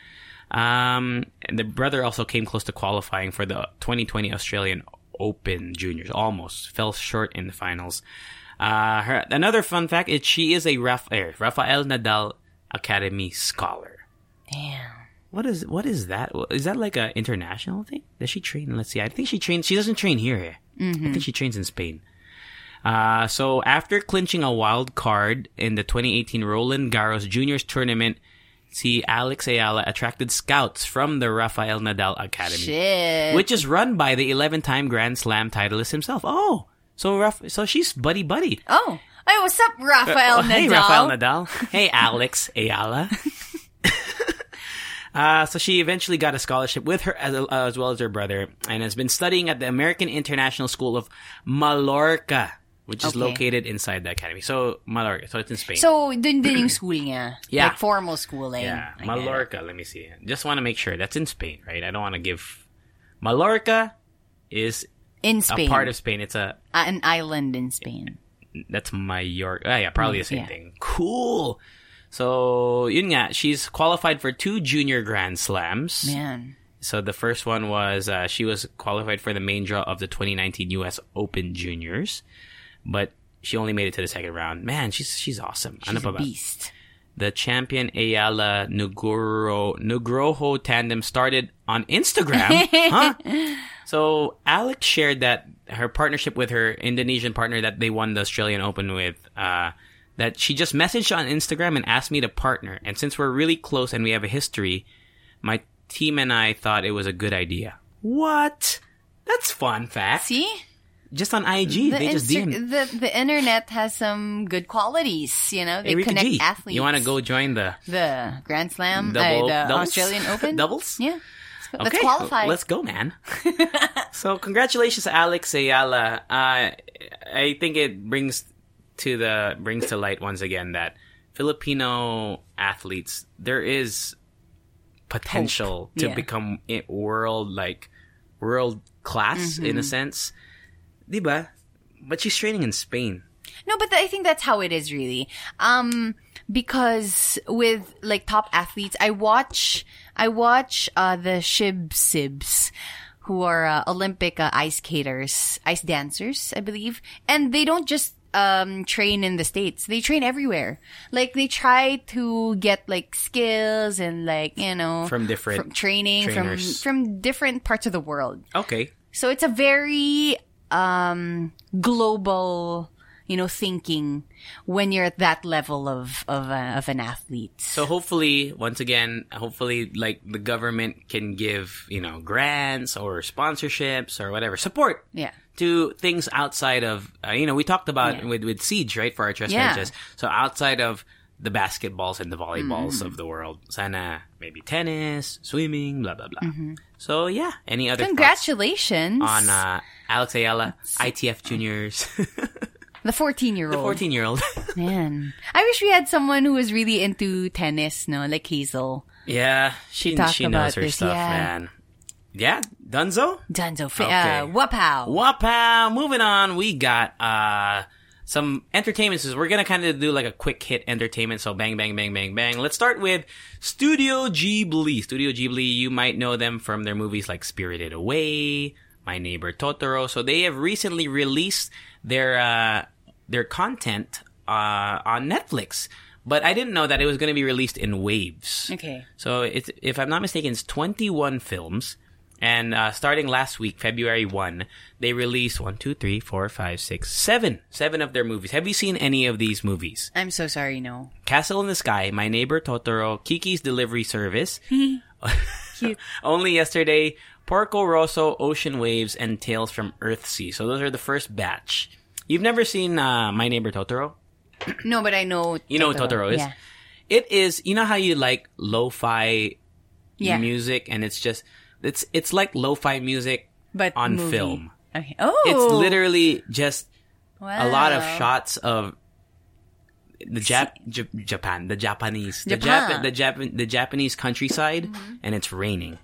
Um, and the brother also came close to qualifying for the 2020 Australian Open Juniors. Almost fell short in the finals. Uh, her, another fun fact is she is a Raf- eh, Rafael Nadal Academy scholar. Damn. What is what is that? Is that like an international thing? Does she train? Let's see. I think she trains. She doesn't train here. eh? I think she trains in Spain. Uh, so after clinching a wild card in the 2018 Roland Garros Juniors tournament, see Alex Eala attracted scouts from the Rafael Nadal Academy, Shit. which is run by the 11-time Grand Slam titleist himself. Oh, so Raf- so she's buddy buddy. oh. Hey, what's up, Rafael Oh, Nadal? Hey, Rafael Nadal. Hey, Alex Eala. [LAUGHS] uh, so she eventually got a scholarship with her as, as well as her brother and has been studying at the American International School of Mallorca, which is Okay. located inside the academy. So, Mallorca. So, it's in Spain. So, dun dun yung school niya. Yeah. Like formal schooling. yeah, I. Mallorca. Let me see. Just want to make sure. That's in Spain, right? I don't want to give... Mallorca is In Spain. a part of Spain. It's a... An island in Spain. That's Mallorca. Ah, yeah, probably the same yeah. thing. Cool. So, yun nga, she's qualified for two junior grand slams. Man. So the first one was uh, she was qualified for the main draw of the 2019 U.S. Open Juniors, but she only made it to the second round. Man, she's she's awesome. She's a beast. The champion Eala Nuguro Nugroho tandem started on Instagram. [LAUGHS] huh? So Alex shared that her partnership with her Indonesian partner that they won the Australian Open with, uh, that she just messaged on Instagram and asked me to partner. And since we're really close and we have a history, my team and I thought it was a good idea. What? That's fun fact. See? Just on IG, The, they just Insta- DM. the the internet has some good qualities, you know. They Hey, connect G, athletes. You want to go join the the Grand Slam, Double- uh, the doubles? Australian Open [LAUGHS] doubles? Yeah, let's, go. Okay, qualify. Let's go, man. [LAUGHS] so, congratulations, Alex Eala. Uh, I think it brings to the brings to light once again that Filipino athletes there is potential to Yeah. become world like world class in Mm-hmm. a sense, diba? But she's training in Spain. No, but I think that's how it is really. Um, because with like top athletes, I watch, I watch, uh, the Shib Sibs, who are uh, Olympic uh, ice skaters, ice dancers, I believe. And they don't just, um, train in the States. They train everywhere. Like they try to get like skills and like, you know, From different from training from, from different parts of the world. Okay. So it's a very um global, you know, thinking when you're at that level of of, uh, of an athlete. So hopefully, once again, hopefully, like the government can give you know grants or sponsorships or whatever support yeah. to things outside of uh, you know we talked about Yeah. with with siege right for our chess Yeah. matches. So outside of the basketballs and the volleyballs Mm-hmm. of the world, sana maybe tennis, swimming, blah blah blah. So yeah, any other Congratulations on uh, Alex Eala, ITF juniors, the 14 year old. [LAUGHS] the fourteen year old. [LAUGHS] Man, I wish we had someone who was really into tennis, no, like Hazel yeah, she she knows her this, stuff, yeah. man. Yeah, Dunzo. Dunzo. Okay. Uh, Wapow. Wapow. Moving on, we got uh some entertainment. So we're gonna kind of do like a quick hit entertainment. So bang, bang, bang, bang, bang. Let's start with Studio Ghibli. Studio Ghibli, you might know them from their movies like Spirited Away, My Neighbor Totoro. So they have recently released their uh, their content uh, on Netflix. But I didn't know that it was going to be released in waves. Okay. So it's, if I'm not mistaken, it's 21 films. And uh, starting last week, February 1, they released one, two, three, four, five, six, seven, seven of their movies. Have you seen any of these movies? I'm so sorry, no. Castle in the Sky, My Neighbor Totoro, Kiki's Delivery Service, [LAUGHS] [LAUGHS] Only Yesterday, Porco Rosso, Ocean Waves, and Tales from Earthsea. So those are the first batch. You've never seen uh, My Neighbor Totoro? [CLEARS THROAT] No, but I know. You know what Totoro is? Yeah. It is, you know how you like lo-fi Yeah. music and it's just, it's, it's like lo-fi music But on movie. film. Okay. Oh. It's literally just a lot of shots of the Jap- J- Japan, the Japanese, the Japan. Jap- the Jap- the Japanese countryside, and it's raining.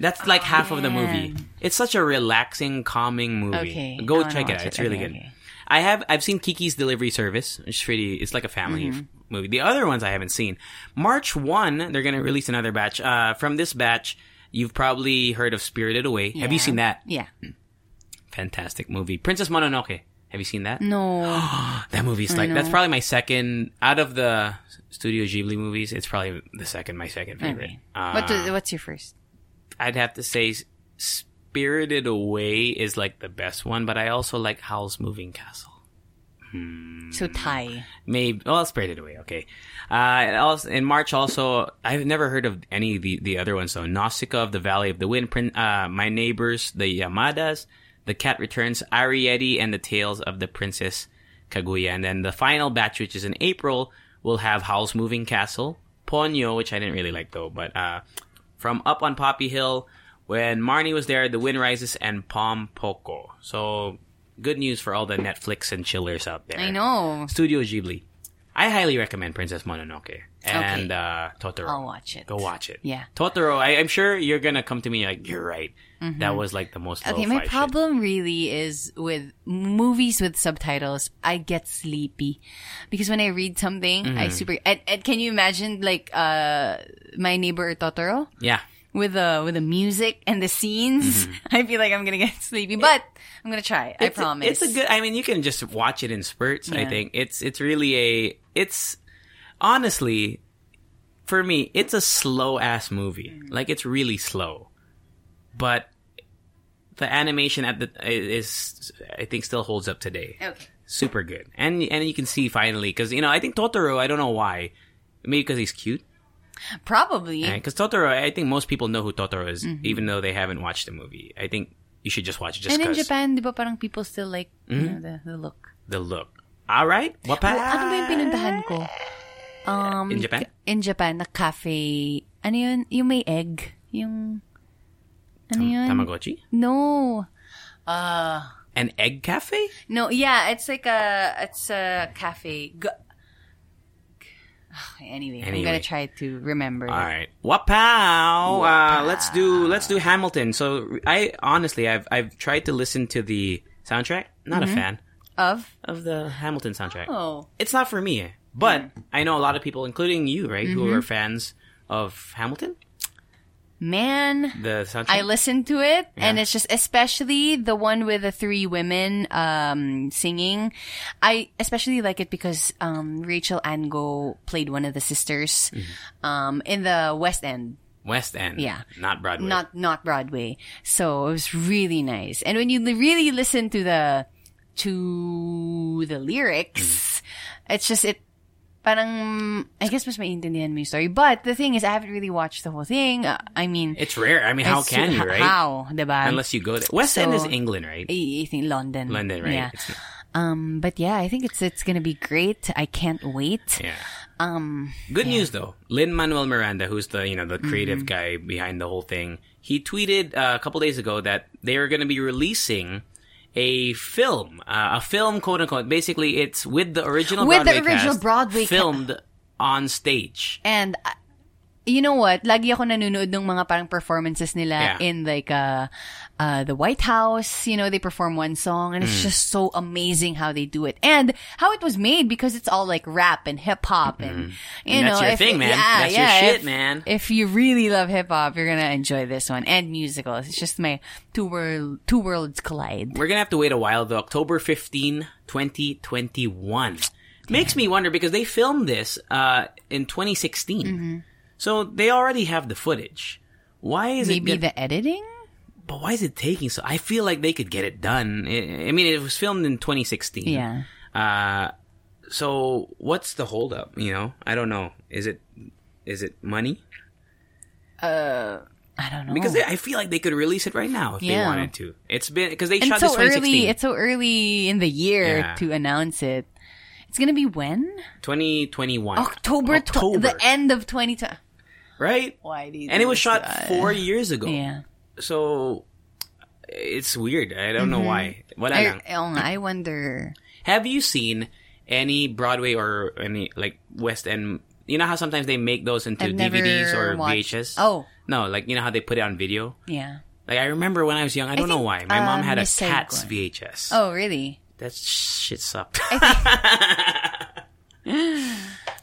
That's like half of the movie. It's such a relaxing, calming movie. Okay. Go check it out. it. It's really Okay, good. okay. I have I've seen Kiki's Delivery Service. It's pretty. It's like a family Mm-hmm. movie. The other ones I haven't seen. March one, they're gonna release another batch. Uh, from this batch, you've probably heard of Spirited Away. Have you seen that? Yeah. Fantastic movie. Princess Mononoke. Have you seen that? No. [GASPS] That movie's like that's probably my second out of the Studio Ghibli movies. It's probably the second, my second favorite. Okay. Uh, what do, what's your first? I'd have to say Spirited Away is like the best one, but I also like Howl's Moving Castle. So tie. Maybe well, Spirited Away. Okay. Uh, also, in March, also I've never heard of any of the, the other ones. So Nausicaa of the Valley of the Wind, Prin- uh, My Neighbors, the Yamadas, The Cat Returns, Arrietty, and the Tales of the Princess Kaguya. And then the final batch, which is in April, will have Howl's Moving Castle, Ponyo, which I didn't really like though, but uh, from Up on Poppy Hill, when Marnie was there, The Wind Rises, and Pom Poko. So good news for all the Netflix and chillers out there. I know. Studio Ghibli. I highly recommend Princess Mononoke and uh, Totoro. I'll watch it. Go watch it. Yeah. Totoro. I, I'm sure you're gonna come to me like you're right. That was like the most. Mm-hmm. Okay, my shit. problem really is with movies with subtitles. I get sleepy because when I read something, I Mm-hmm. super. And, and can you imagine like uh my neighbor Totoro Yeah. With the with the music and the scenes? [LAUGHS] I feel like I'm gonna get [LAUGHS] sleepy, but I'm gonna try. I Mm-hmm. Promise. it's a good. I mean, you can just watch it in spurts. I think it's it's really a. It's honestly, for me, it's a slow ass movie. Mm. Like it's really slow, but the animation at the is I think still holds up today. Okay. super good. And and you can see finally because you know I think Totoro. I don't know why. Maybe because he's cute. Probably. Because Totoro, I think most people know who Totoro is, Mm-hmm. even though they haven't watched the movie. I think you should just watch it just and in Japan, di ba parang people still like Mm-hmm. know, the, the look. the look. All right, what Well, ano ba yung pinuntahan ko? Um, In Japan? In Japan, na cafe. Ano yun? Yung may egg. Yung... Ano yun? Tamagotchi? No. Uh, An egg cafe? no, yeah, it's like a, it's a cafe. G- Okay, [SIGHS] anyway, I'm gonna try to remember. All right. Wapow. Uh, let's do let's do Hamilton. So I honestly I've I've tried to listen to the soundtrack. Not a fan Of? of the Hamilton soundtrack. Mm-hmm. Oh. It's not for me. But I know a lot of people, including you, right, who Mm-hmm. are fans of Hamilton. Man, The soundtrack. I listened to it, and it's just especially the one with the three women um, singing. I especially like it because um, Rachelle Ann Go played one of the sisters Mm-hmm. um, in the West End, West End. Yeah. Not Broadway. not not Broadway. So it was really nice. And when you really listen to the to the lyrics, Mm-hmm. it's just it. Parang, I guess mas maintindihan mo yung story. But the thing is, I haven't really watched the whole thing. Uh, I mean, It's rare. I mean, how can you, right? How, diba? Unless you go there. West End is England, right? I, I think London. London, right? Yeah. Um, but yeah, I think it's it's gonna be great. I can't wait. yeah. Um, Good news though. Lin Manuel Miranda, who's the you know the creative Mm-hmm. guy behind the whole thing, he tweeted uh, a couple days ago that they are going to be releasing a film, uh, a film quote unquote. Basically, it's with the original With the original cast Broadway ca- filmed on stage. and uh, you know what? Lagi ako nanonood ng mga parang performances nila Yeah. in like uh, uh, the White House. You know, they perform one song and Mm. it's just so amazing how they do it and how it was made because it's all like rap and hip hop and you And know that's your if- thing, man. Yeah, That's your shit, if- man. If you really love hip hop, you're gonna enjoy this one and musicals. It's just my two world two worlds collide. We're gonna have to wait a while though. October 15, 2021. Makes me wonder because they filmed this uh, in 2016. Mm-hmm. So they already have the footage. Why is Maybe it? the editing. but why is it taking so? I feel like they could get it done. I, mean, it was filmed in 2016. Yeah. Uh, so what's the holdup? You know, I don't know. Is it is it money? Uh, I don't know Because they, I feel like they could release it right now if they wanted to. It's been because they and shot so this early. It's so early in the year Yeah. to announce it. It's gonna be when 2021. October, tw- October. the end of 2020. Right? Why do you And it was shot us? four years ago. Yeah. So it's weird. I don't know why. Wala I, I wonder. [LAUGHS] Have you seen any Broadway or any like West End? You know how sometimes they make those into I've DVDs or watched- VHS. Oh. no, like you know how they put it on video. Yeah. Like I remember when I was young. I don't know why. think, My mom uh, had a Cats. VHS. Oh, really? that shit sucked. [LAUGHS] [GASPS]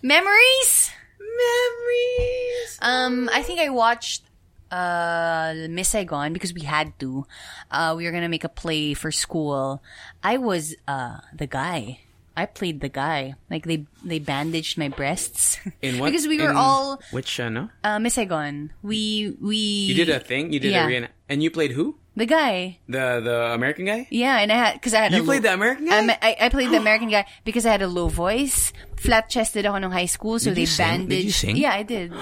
Memories? Memories. Um, I think I watched uh Miss Saigon because we had to. Uh, we were gonna make a play for school. I was uh the guy. I played the guy. Like they they bandaged my breasts In [LAUGHS] what? because we were in all which uh, no? uh Miss Saigon. We we You did a thing. You did Yeah. a reenact- and you played who? the guy. The the American guy. Yeah, and I had because I had You played low, the American guy? I, I, I played the [GASPS] American guy because I had a low voice, flat chested ako nung high school, so Did they you sing? Did you sing? Yeah, I did. [GASPS]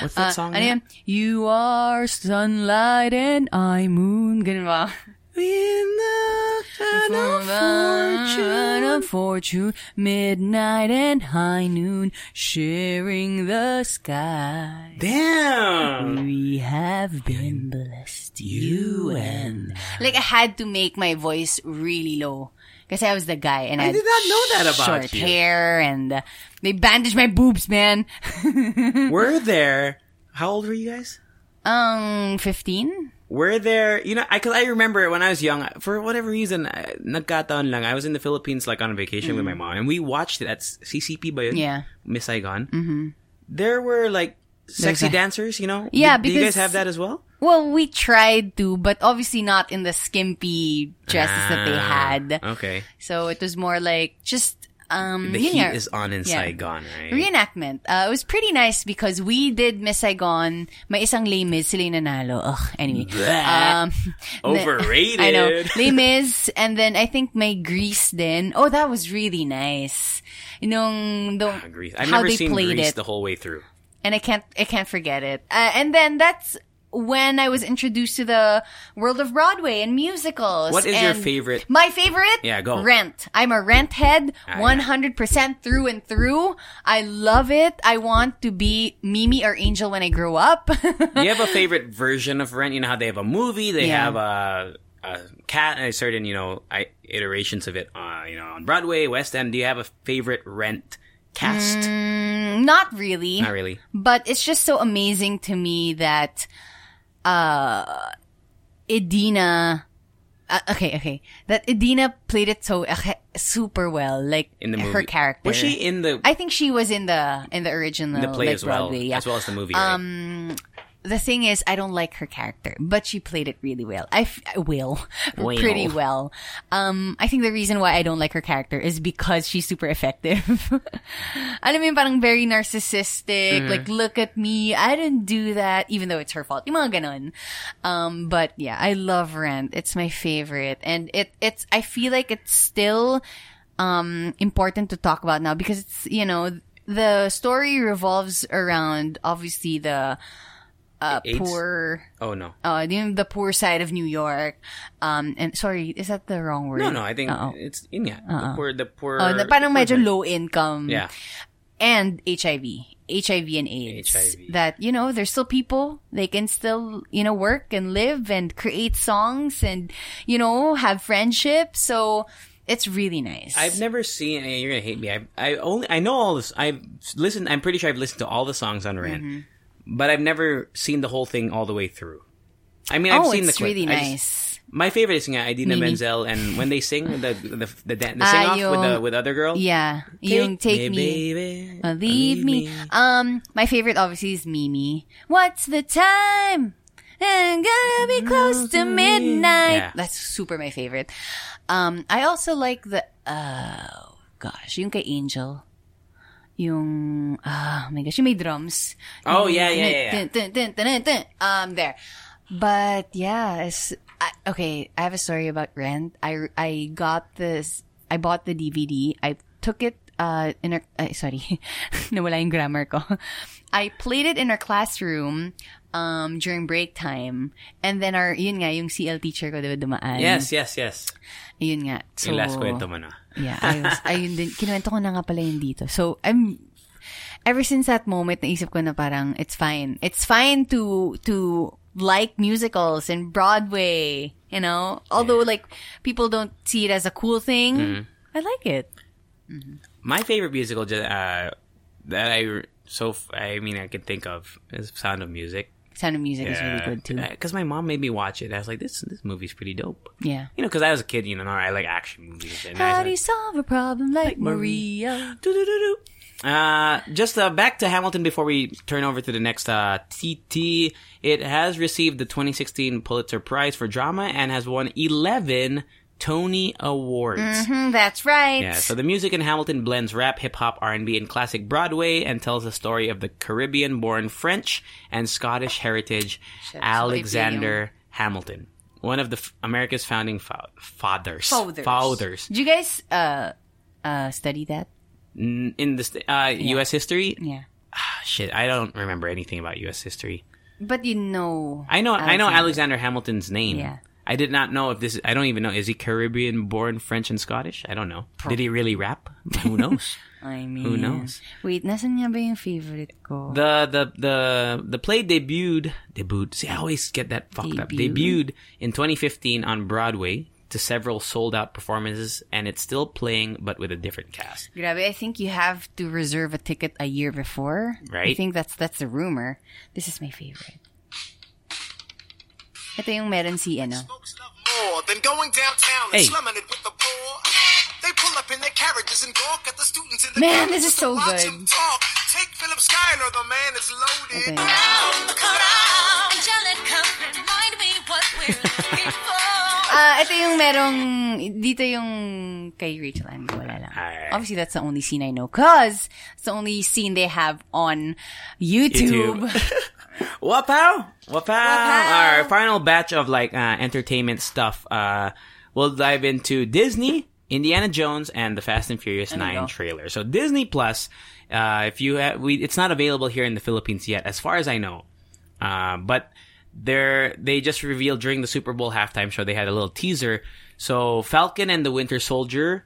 What's that Uh, song? ano? You are sunlight and I moon. Ganun ba? In the sun of Fortune, of fortune, midnight and high noon, sharing the sky. Damn. We have been blessed, You and Like, I had to make my voice really low. Because I was the guy and I, I did not know that about short you. hair and uh, they bandaged my boobs, man. [LAUGHS] Were there? How old were you guys? um, 15? Were there? You know, I cause I remember when I was young. For whatever reason, I- nagkataon lang. I was in the Philippines like on a vacation with my mom, and we watched it at CCP yun? Yeah. Miss Saigon. Mm-hmm. There were like a- sexy dancers. You know. Yeah, Did- do you guys have that as well? Well, we tried to, but obviously not in the skimpy dresses that they Ah, had. Okay. So it was more like just um The heat nga. is on in Yeah. Saigon, right? Reenactment. Uh, it was pretty nice because we did Miss Saigon. May isang Les Mis, sila nanalo. Ugh, anyway. Um, [LAUGHS] Overrated. I know. Les Mis, and then I think may Grease then. Oh, that was really nice. Nung, the, Ah, Grease. I've how never they seen played Grease it. the whole way through. and I can't I can't forget it. Uh, and then that's when I was introduced to the world of Broadway and musicals. What is your favorite? My favorite? Yeah, go. Rent. I'm a rent head, Ah, one hundred percent through and through. I love it. I want to be Mimi or Angel when I grow up. [LAUGHS] Do you have a favorite version of Rent? You know how they have a movie, they Yeah. have a, a cat, a certain you know I, iterations of it. Uh, you know on Broadway, West End. Do you have a favorite Rent cast? Mm, Not really. Not really. But it's just so amazing to me that uh Idina uh, okay, okay. That Idina played it so uh, super well, like In the movie, her character. was she in the I think she was in the in the original the play like as well, Broadway, yeah. as well as the movie? right? Um, the thing is, I don't like her character, but she played it really well. I f- will [LAUGHS] Well. pretty well. Um, I think the reason why I don't like her character is because she's super effective. [LAUGHS] Alam mo yung parang very narcissistic. Mm-hmm. Like, look at me, I didn't do that, even though it's her fault. Yung mga. Um, but yeah, I love Rent. It's my favorite, and it it's. I feel like it's still um important to talk about now because it's you know the story revolves around obviously the uh, poor oh no, uh the, the poor side of New York um and sorry is that the wrong word no, no. I think Oo. it's in yeah. The poor, the poor. Oh, na- parang medyo low income Yeah, and HIV HIV and AIDS HIV. that you know there's still people they can still you know work and live and create songs and you know have friendships so It's really nice. I've never seen. You're gonna hate me. I I only I know all this. I've listened. I'm pretty sure I've listened to all the songs on Rent, Mm-hmm. But I've never seen the whole thing all the way through. I mean, I've oh, seen the clip. really just- nice. my favorite is nga, Idina. Menzel, and when they sing the the the, the, dan- the Ah, sing off with the with other girl. yeah, yung take me. baby, Uh, leave me. Um, my favorite obviously is Mimi. What's the time? I'm gonna be close to midnight. Yeah. That's super my favorite. Um, I also like the, oh gosh, yung kay Angel. Yung, ah, oh my gosh, yung may drums. Oh, Yung- yeah, yeah, yeah, dun, dun, dun, dun, dun, dun. Um, there. But yeah, it's, I, okay, I have a story about Rent. I, I got this, I bought the DVD. I took it, uh, in our, ay, sorry, [LAUGHS] nawala yung grammar ko. I played it in our classroom, um, during break time. And then our, yun nga, yung CL teacher ko, diba, dumaan. Yes, yes, yes. Yun nga. So, Yung last kwento mo na. Yeah, I was, ayun din, kinuwento ko na nga pala yun dito. So, I'm, ever since that moment, naisip ko na parang, it's fine. It's fine to, to like musicals and Broadway, you know? Although, like, people don't see it as a cool thing, Mm-hmm. I like it. My favorite musical uh, that I so I mean I can think of is Sound of Music. Sound of Music is really good too. Because my mom made me watch it. I was like, this this movie's pretty dope. Yeah. You know, because I was a kid, you know, I like action movies. And How do you like, solve a problem like, Maria? "Doo-doo-doo-doo." Uh, just uh, back to Hamilton before we turn over to the next uh, TT. It has received the 2016 Pulitzer Prize for drama and has won 11 Tony Awards. Hmm, that's right. Yeah, so the music in Hamilton blends rap, hip hop, R&B, and classic Broadway and tells the story of the Caribbean-born French and Scottish heritage Alexander Hamilton, one of the f- America's founding fa- fathers. Fathers. Fathers. Did you guys, uh, uh, study that? N- In the st- uh, U.S. history, Yeah. Ah, shit, I don't remember anything about U.S. history. But you know. I know, I know Alexander. Alexander Hamilton's name. Yeah. I did not know if this. I don't even know. Is he Caribbean-born French and Scottish? I don't know. Did he really rap? Who knows? [LAUGHS] I mean. Who knows? Wait, nasan nga ba yung favorite ko? The the the the play debuted debuted. See, I always get that fucked up. Debuted. Debuted in 2015 on Broadway to several sold out performances, and it's still playing, but with a different cast. Grabe, I think you have to reserve a ticket a year before. Right. I think that's that's the rumor. This is my favorite. Ito yung meron si, ano, Folks love more than going downtown and Hey. slumming it with the poor. They pull up in their carriages and gawk at the students in the Man, this is so watch good. 'em talk. Take Philip Schuyler, the man is loaded. ito yun. Ah, ito yung merong, dito yung kay Rachelle Ann, wala lang. Obviously, that's the only scene I know, cause it's the only scene they have on YouTube. [LAUGHS] Wapow! Wapow! Our final batch of like uh, entertainment stuff. Uh, we'll dive into Disney, Indiana Jones, and the Fast and Furious There Nine trailer. So Disney Plus, uh, if you ha- we, it's not available here in the Philippines yet, as far as I know. Uh, but they're they just revealed during the Super Bowl halftime show they had a little teaser. So Falcon and the Winter Soldier,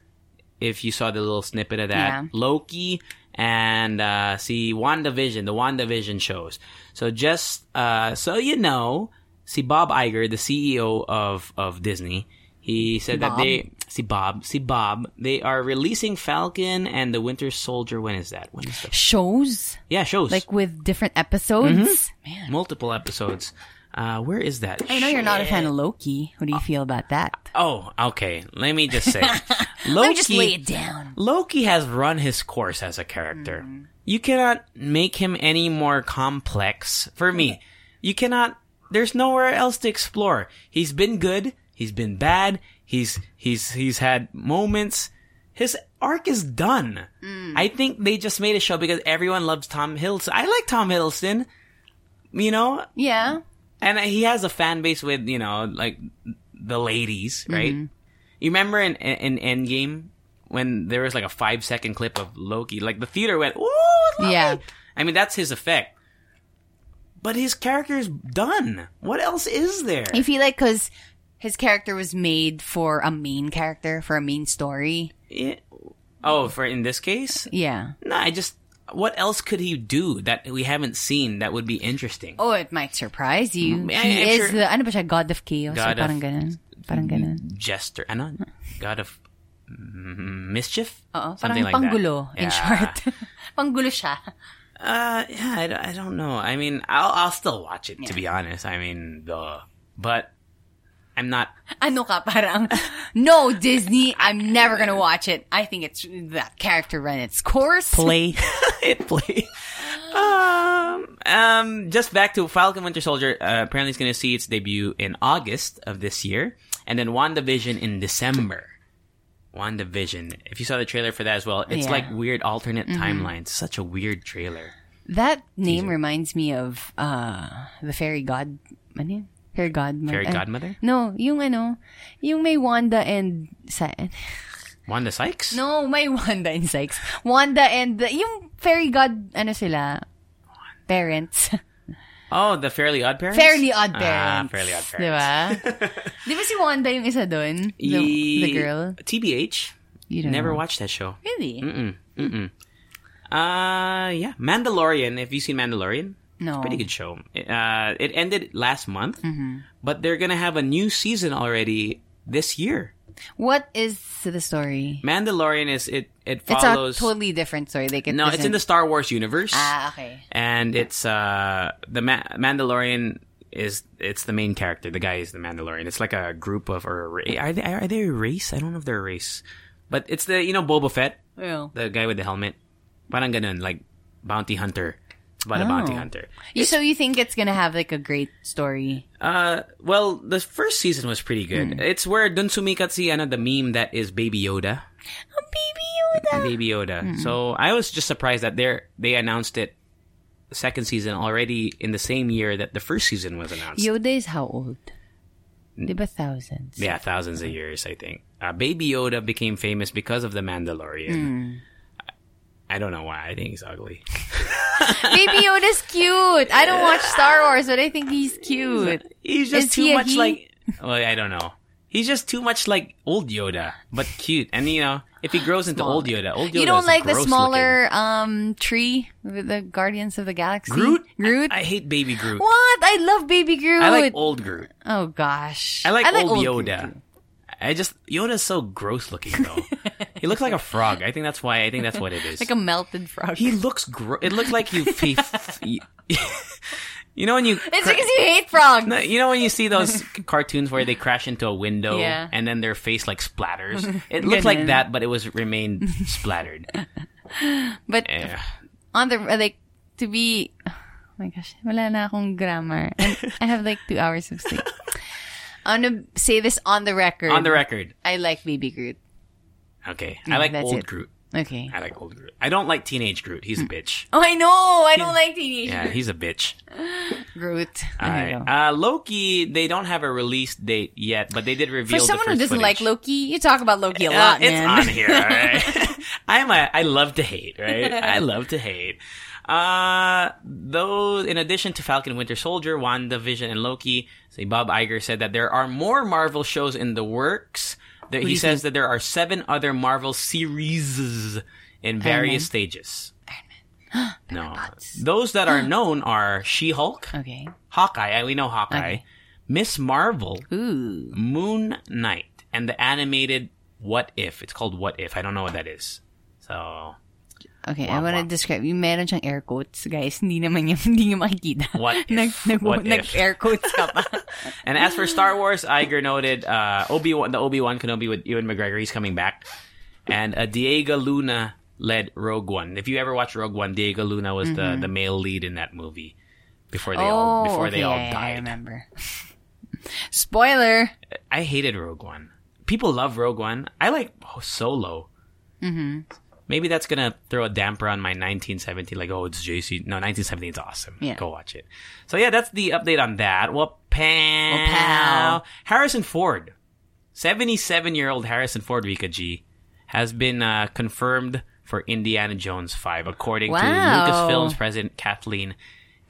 if you saw the little snippet of that, Yeah. Loki and uh, see WandaVision, the WandaVision shows. So just uh, so you know, see Bob Iger, the CEO of of Disney, he said that they see Bob, see Bob, they are releasing Falcon and the Winter Soldier. When is that? When is the Shows? yeah shows Like with different episodes? Mm-hmm. Man. multiple episodes? Uh, where is that? I know you're not a fan of Loki. What do you feel about that? Oh, okay. Let me just say, Loki. [LAUGHS] Let me just lay it down. Loki has run his course as a character. You cannot make him any more complex. For me, you cannot. There's nowhere else to explore. He's been good. He's been bad. He's he's he's had moments. His arc is done. I think they just made a show because everyone loves Tom Hiddleston. I like Tom Hiddleston. You know, Yeah. And he has a fan base with you know like the ladies, mm-hmm. right? You remember in in Endgame when there was like a five second clip of Loki, like the theater went, "Ooh, Yeah. I mean, that's his effect. But his character's done. What else is there? You feel like because his character was made for a main character, for a main story. It- oh, for in this case, Yeah. no. I just what else could he do that we haven't seen that would be interesting? Oh, it might surprise you. Mm, he I'm is sure- the, ano ba siya, God of Chaos? God or parang of- ganun. Parang ganun. Jester, ano? God of mischief. Oo, Something parang like panggulo, that. in Yeah. short. [LAUGHS] panggulo siya. Uh, yeah, I, don't- I don't know. I mean, I'll I'll still watch it to be honest. I mean, the but I'm not. Ano ka, parang, no, Disney, I'm never gonna watch it. I think it's, that character ran its course. play. It [LAUGHS] [LAUGHS] play. Um, um just back to falcon winter soldier. Uh, apparently it's going to see its debut in august of this year and then wandavision in december. Wandavision. If you saw the trailer for that as well it's Yeah. like weird alternate timelines. Such a weird trailer. That name reminds me of, uh, the fairy god, ano yun? Fairy godmother. Fairy godmother? No, yung ano, yung may Wanda and, sa, wanda sykes no, may Wanda and Sykes. Wanda and, the, yung fairy god, ano sila, parents. [LAUGHS] oh the fairly odd parents Fairly Odd Parents. ah, Parents. fairly odd parents ba? Di ba si Wanda yung isa doon? The, the girl? tbh You don't never know. watched that show Really? Mm-mm. Mm-mm. Uh, yeah. Mandalorian. Have you seen Mandalorian? No. Pretty good show. Uh, it ended last month, Mm-hmm. but they're gonna have a new season already this year. What is the story? Mandalorian is it. It It's follows. a totally different story. Like it no, it's in the Star Wars universe, Ah, okay. and it's uh the Ma- Mandalorian is it's the main character. The guy is the Mandalorian. It's like a group of or a ra- are they are they a race? I don't know if they're a race, but it's the you know Boba Fett. Well, the guy with the helmet. Parang ganun, like bounty hunter. It's the a bounty Oh. hunter. you, so you think it's gonna have like a great story? Uh, well, the first season was pretty good. Hmm. It's where dun sumikat si ano, the meme that is Baby Yoda. Oh, baby Yoda. Baby Yoda. Hmm. So I was just surprised that they they announced it second season already in the same year that the first season was announced. Yoda is how old? Di ba thousands? Yeah, thousands of years, I think. Uh, Baby Yoda became famous because of the Mandalorian. Hmm. I don't know why. I think he's ugly. [LAUGHS] baby Yoda's cute. I don't watch Star Wars, but I think he's cute. He's just Is too much he? like. Well, I don't know. He's just too much like old Yoda, but cute. And you know, if he grows into old Yoda, old Yoda. you don't like the smaller um tree with the Guardians of the Galaxy? Groot. Groot. I, I hate Baby Groot. what? I love Baby Groot. I like old Groot. oh gosh. I like, old, Groot Yoda. too. I just Yoda's so gross looking though. [LAUGHS] he looks like a frog. I think that's why. I think that's what it [LAUGHS] is. Like a melted frog. he looks gro- It looks like you. He, you, [LAUGHS] you know when you. it's cra- because you hate frogs. No, you know when you see those cartoons where they crash into a window Yeah. and then their face like splatters? It looked like that, but it was remained splattered. But Eh. on the like to be oh my gosh wala na akong grammar and I have like two hours of sleep I'm gonna say this on the record On the record. I like Baby Groot Okay. Yeah, I like old it. Groot. okay I like old Groot. I don't like teenage Groot. He's a bitch. [LAUGHS] oh I know I don't like teenage Yeah, he's a bitch. [LAUGHS] Groot Alright. Uh, Loki, they don't have a release date yet, but they did reveal for someone who doesn't like. Loki you talk about Loki a Uh, lot it's man on here, alright? [LAUGHS] I'm a, I love to hate, right? I love to hate. Uh, though, in addition to Falcon Winter Soldier, WandaVision, and Loki, say Bob Iger said that there are more Marvel shows in the works. There, he says that there are seven other Marvel series in various stages. [GASPS] no. Those that are [GASPS] known are She-Hulk, okay Hawkeye, we know Hawkeye, Okay. Miss Marvel, ooh Moon Knight, and the animated What If. It's called What If. I don't know what that is. So, Okay, Wah, I want to describe. Yung meron siyang air quotes, guys. Hindi naman yung, [LAUGHS] hindi makikita. What [LAUGHS] if? nag, nag, What nag if? air quotes ka pa. [LAUGHS] and as for Star Wars, Iger noted uh, Obi Wan, the Obi Wan Kenobi with Ewan McGregor. He's coming back, and uh, Diego Luna led Rogue One. If you ever watched Rogue One, Diego Luna was the the male lead in that movie before they all before they Mm-hmm. Oh, all okay, I remember. Spoiler. I hated Rogue One. People love Rogue One. I like Solo. Mm-hmm. Maybe that's gonna throw a damper on my 1970. Like, oh, it's JC. No, 1970 is awesome. Yeah. Go watch it. So yeah, that's the update on that. Well, pal. Well. Harrison Ford, 77 year old Harrison Ford, Rika G, has been uh, confirmed for Indiana Jones 5, according to Wow. Lucasfilm's president Kathleen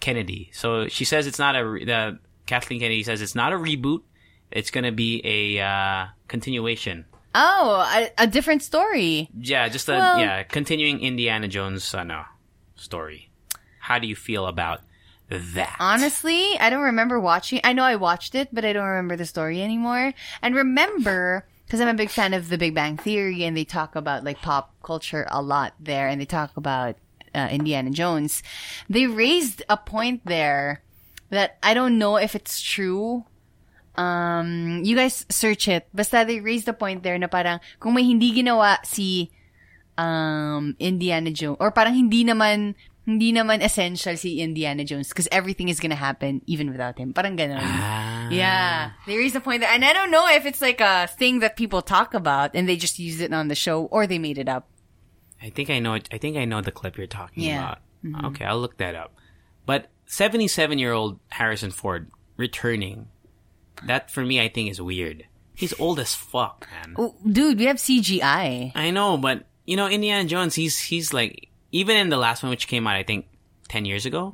Kennedy. So she says it's not a re- the Kathleen Kennedy says it's not a reboot. It's going to be a uh, continuation. Oh, a, a different story. Yeah, just a Well- yeah, continuing Indiana Jones uh, no, story. How do you feel about that? Honestly, I don't remember watching. I know I watched it, but I don't remember the story anymore. And remember, because I'm a big fan of The Big Bang Theory, and they talk about like pop culture a lot there, and they talk about uh, Indiana Jones. They raised a point there that I don't know if it's true. Um, you guys search it. Basta they raised the point there na parang kung may hindi ginawa si um Indiana Jones or parang hindi naman hindi naman essential si Indiana Jones because everything is gonna happen even without him. Parang ganun. Ah. Yeah. They raised the point there. And I don't know if it's like a thing that people talk about and they just use it on the show or they made it up. I think I know. I think I know the clip you're talking Yeah. Mm-hmm. about. Okay, I'll look that up. But 77 year old Harrison Ford returning, that for me I think is weird. He's old as fuck, man. Dude, we have CGI. I know, but you know Indiana Jones. He's he's like even in the last one, which came out I think 10 years ago.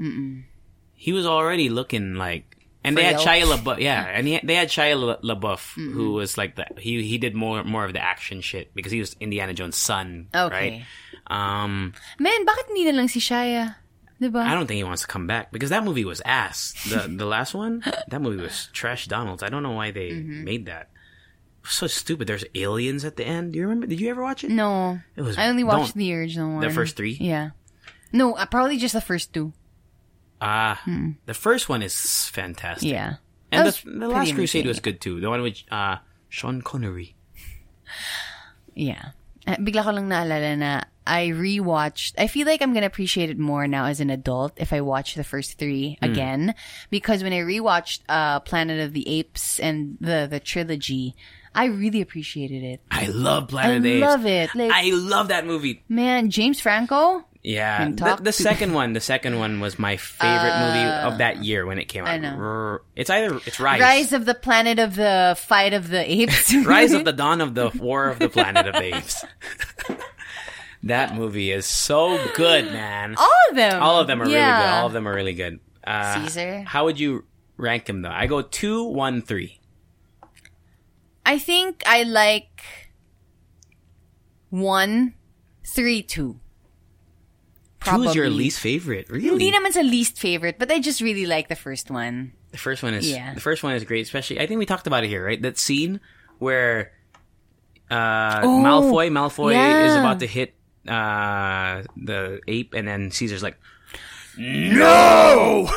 He was already looking like. And they had Frail. Shia LaBeouf, yeah, and he, they had Shia La- LaBeouf, who was like the he he did more more of the action shit because he was Indiana Jones' son, Okay. right? Um, Man, bakit hindi na lang si Shia? I don't think he wants to come back because that movie was ass. The [LAUGHS] the last one, that movie was trash. Donald's. I don't know why they Mm-hmm. made that. So stupid. There's aliens at the end. Do you remember? Did you ever watch it? No. It was- I only watched the original one. The first three? Yeah. No, uh, probably just the first two. Ah, the first one is fantastic. Hmm. Yeah. and the, the Last Crusade was good too. The one with uh, Sean Connery. Yeah. Uh, Bigla ko lang naalala na I rewatched. I feel like I'm gonna appreciate it more now as an adult if I watch the first three Hmm. again because when I rewatched uh, Planet of the Apes and the the trilogy, I really appreciated it. I love I Planet of the Apes. I love it. Like I love that movie. man, James Franco. Yeah, the, the second [LAUGHS] one, the second one was my favorite movie of that year when it came out. I know. It's either it's Rise, Rise of the Planet of the Fight of the Apes. [LAUGHS] Rise of the [LAUGHS] Dawn of the War of the Planet of the Apes. That movie is so good, [GASPS] man. All of them. All of them are really good. Yeah. All of them are really good. Uh, Caesar. How would you rank them though? I go two, one, three. I think I like one, three, two. Two is your least favorite, really? Hindi naman sa least favorite, but I just really like the first one. The first one is Yeah. the first one is great, especially I think we talked about it here, right? That scene where uh Malfoy Malfoy is Oh, yeah. about to hit uh the ape and then Caesar's like No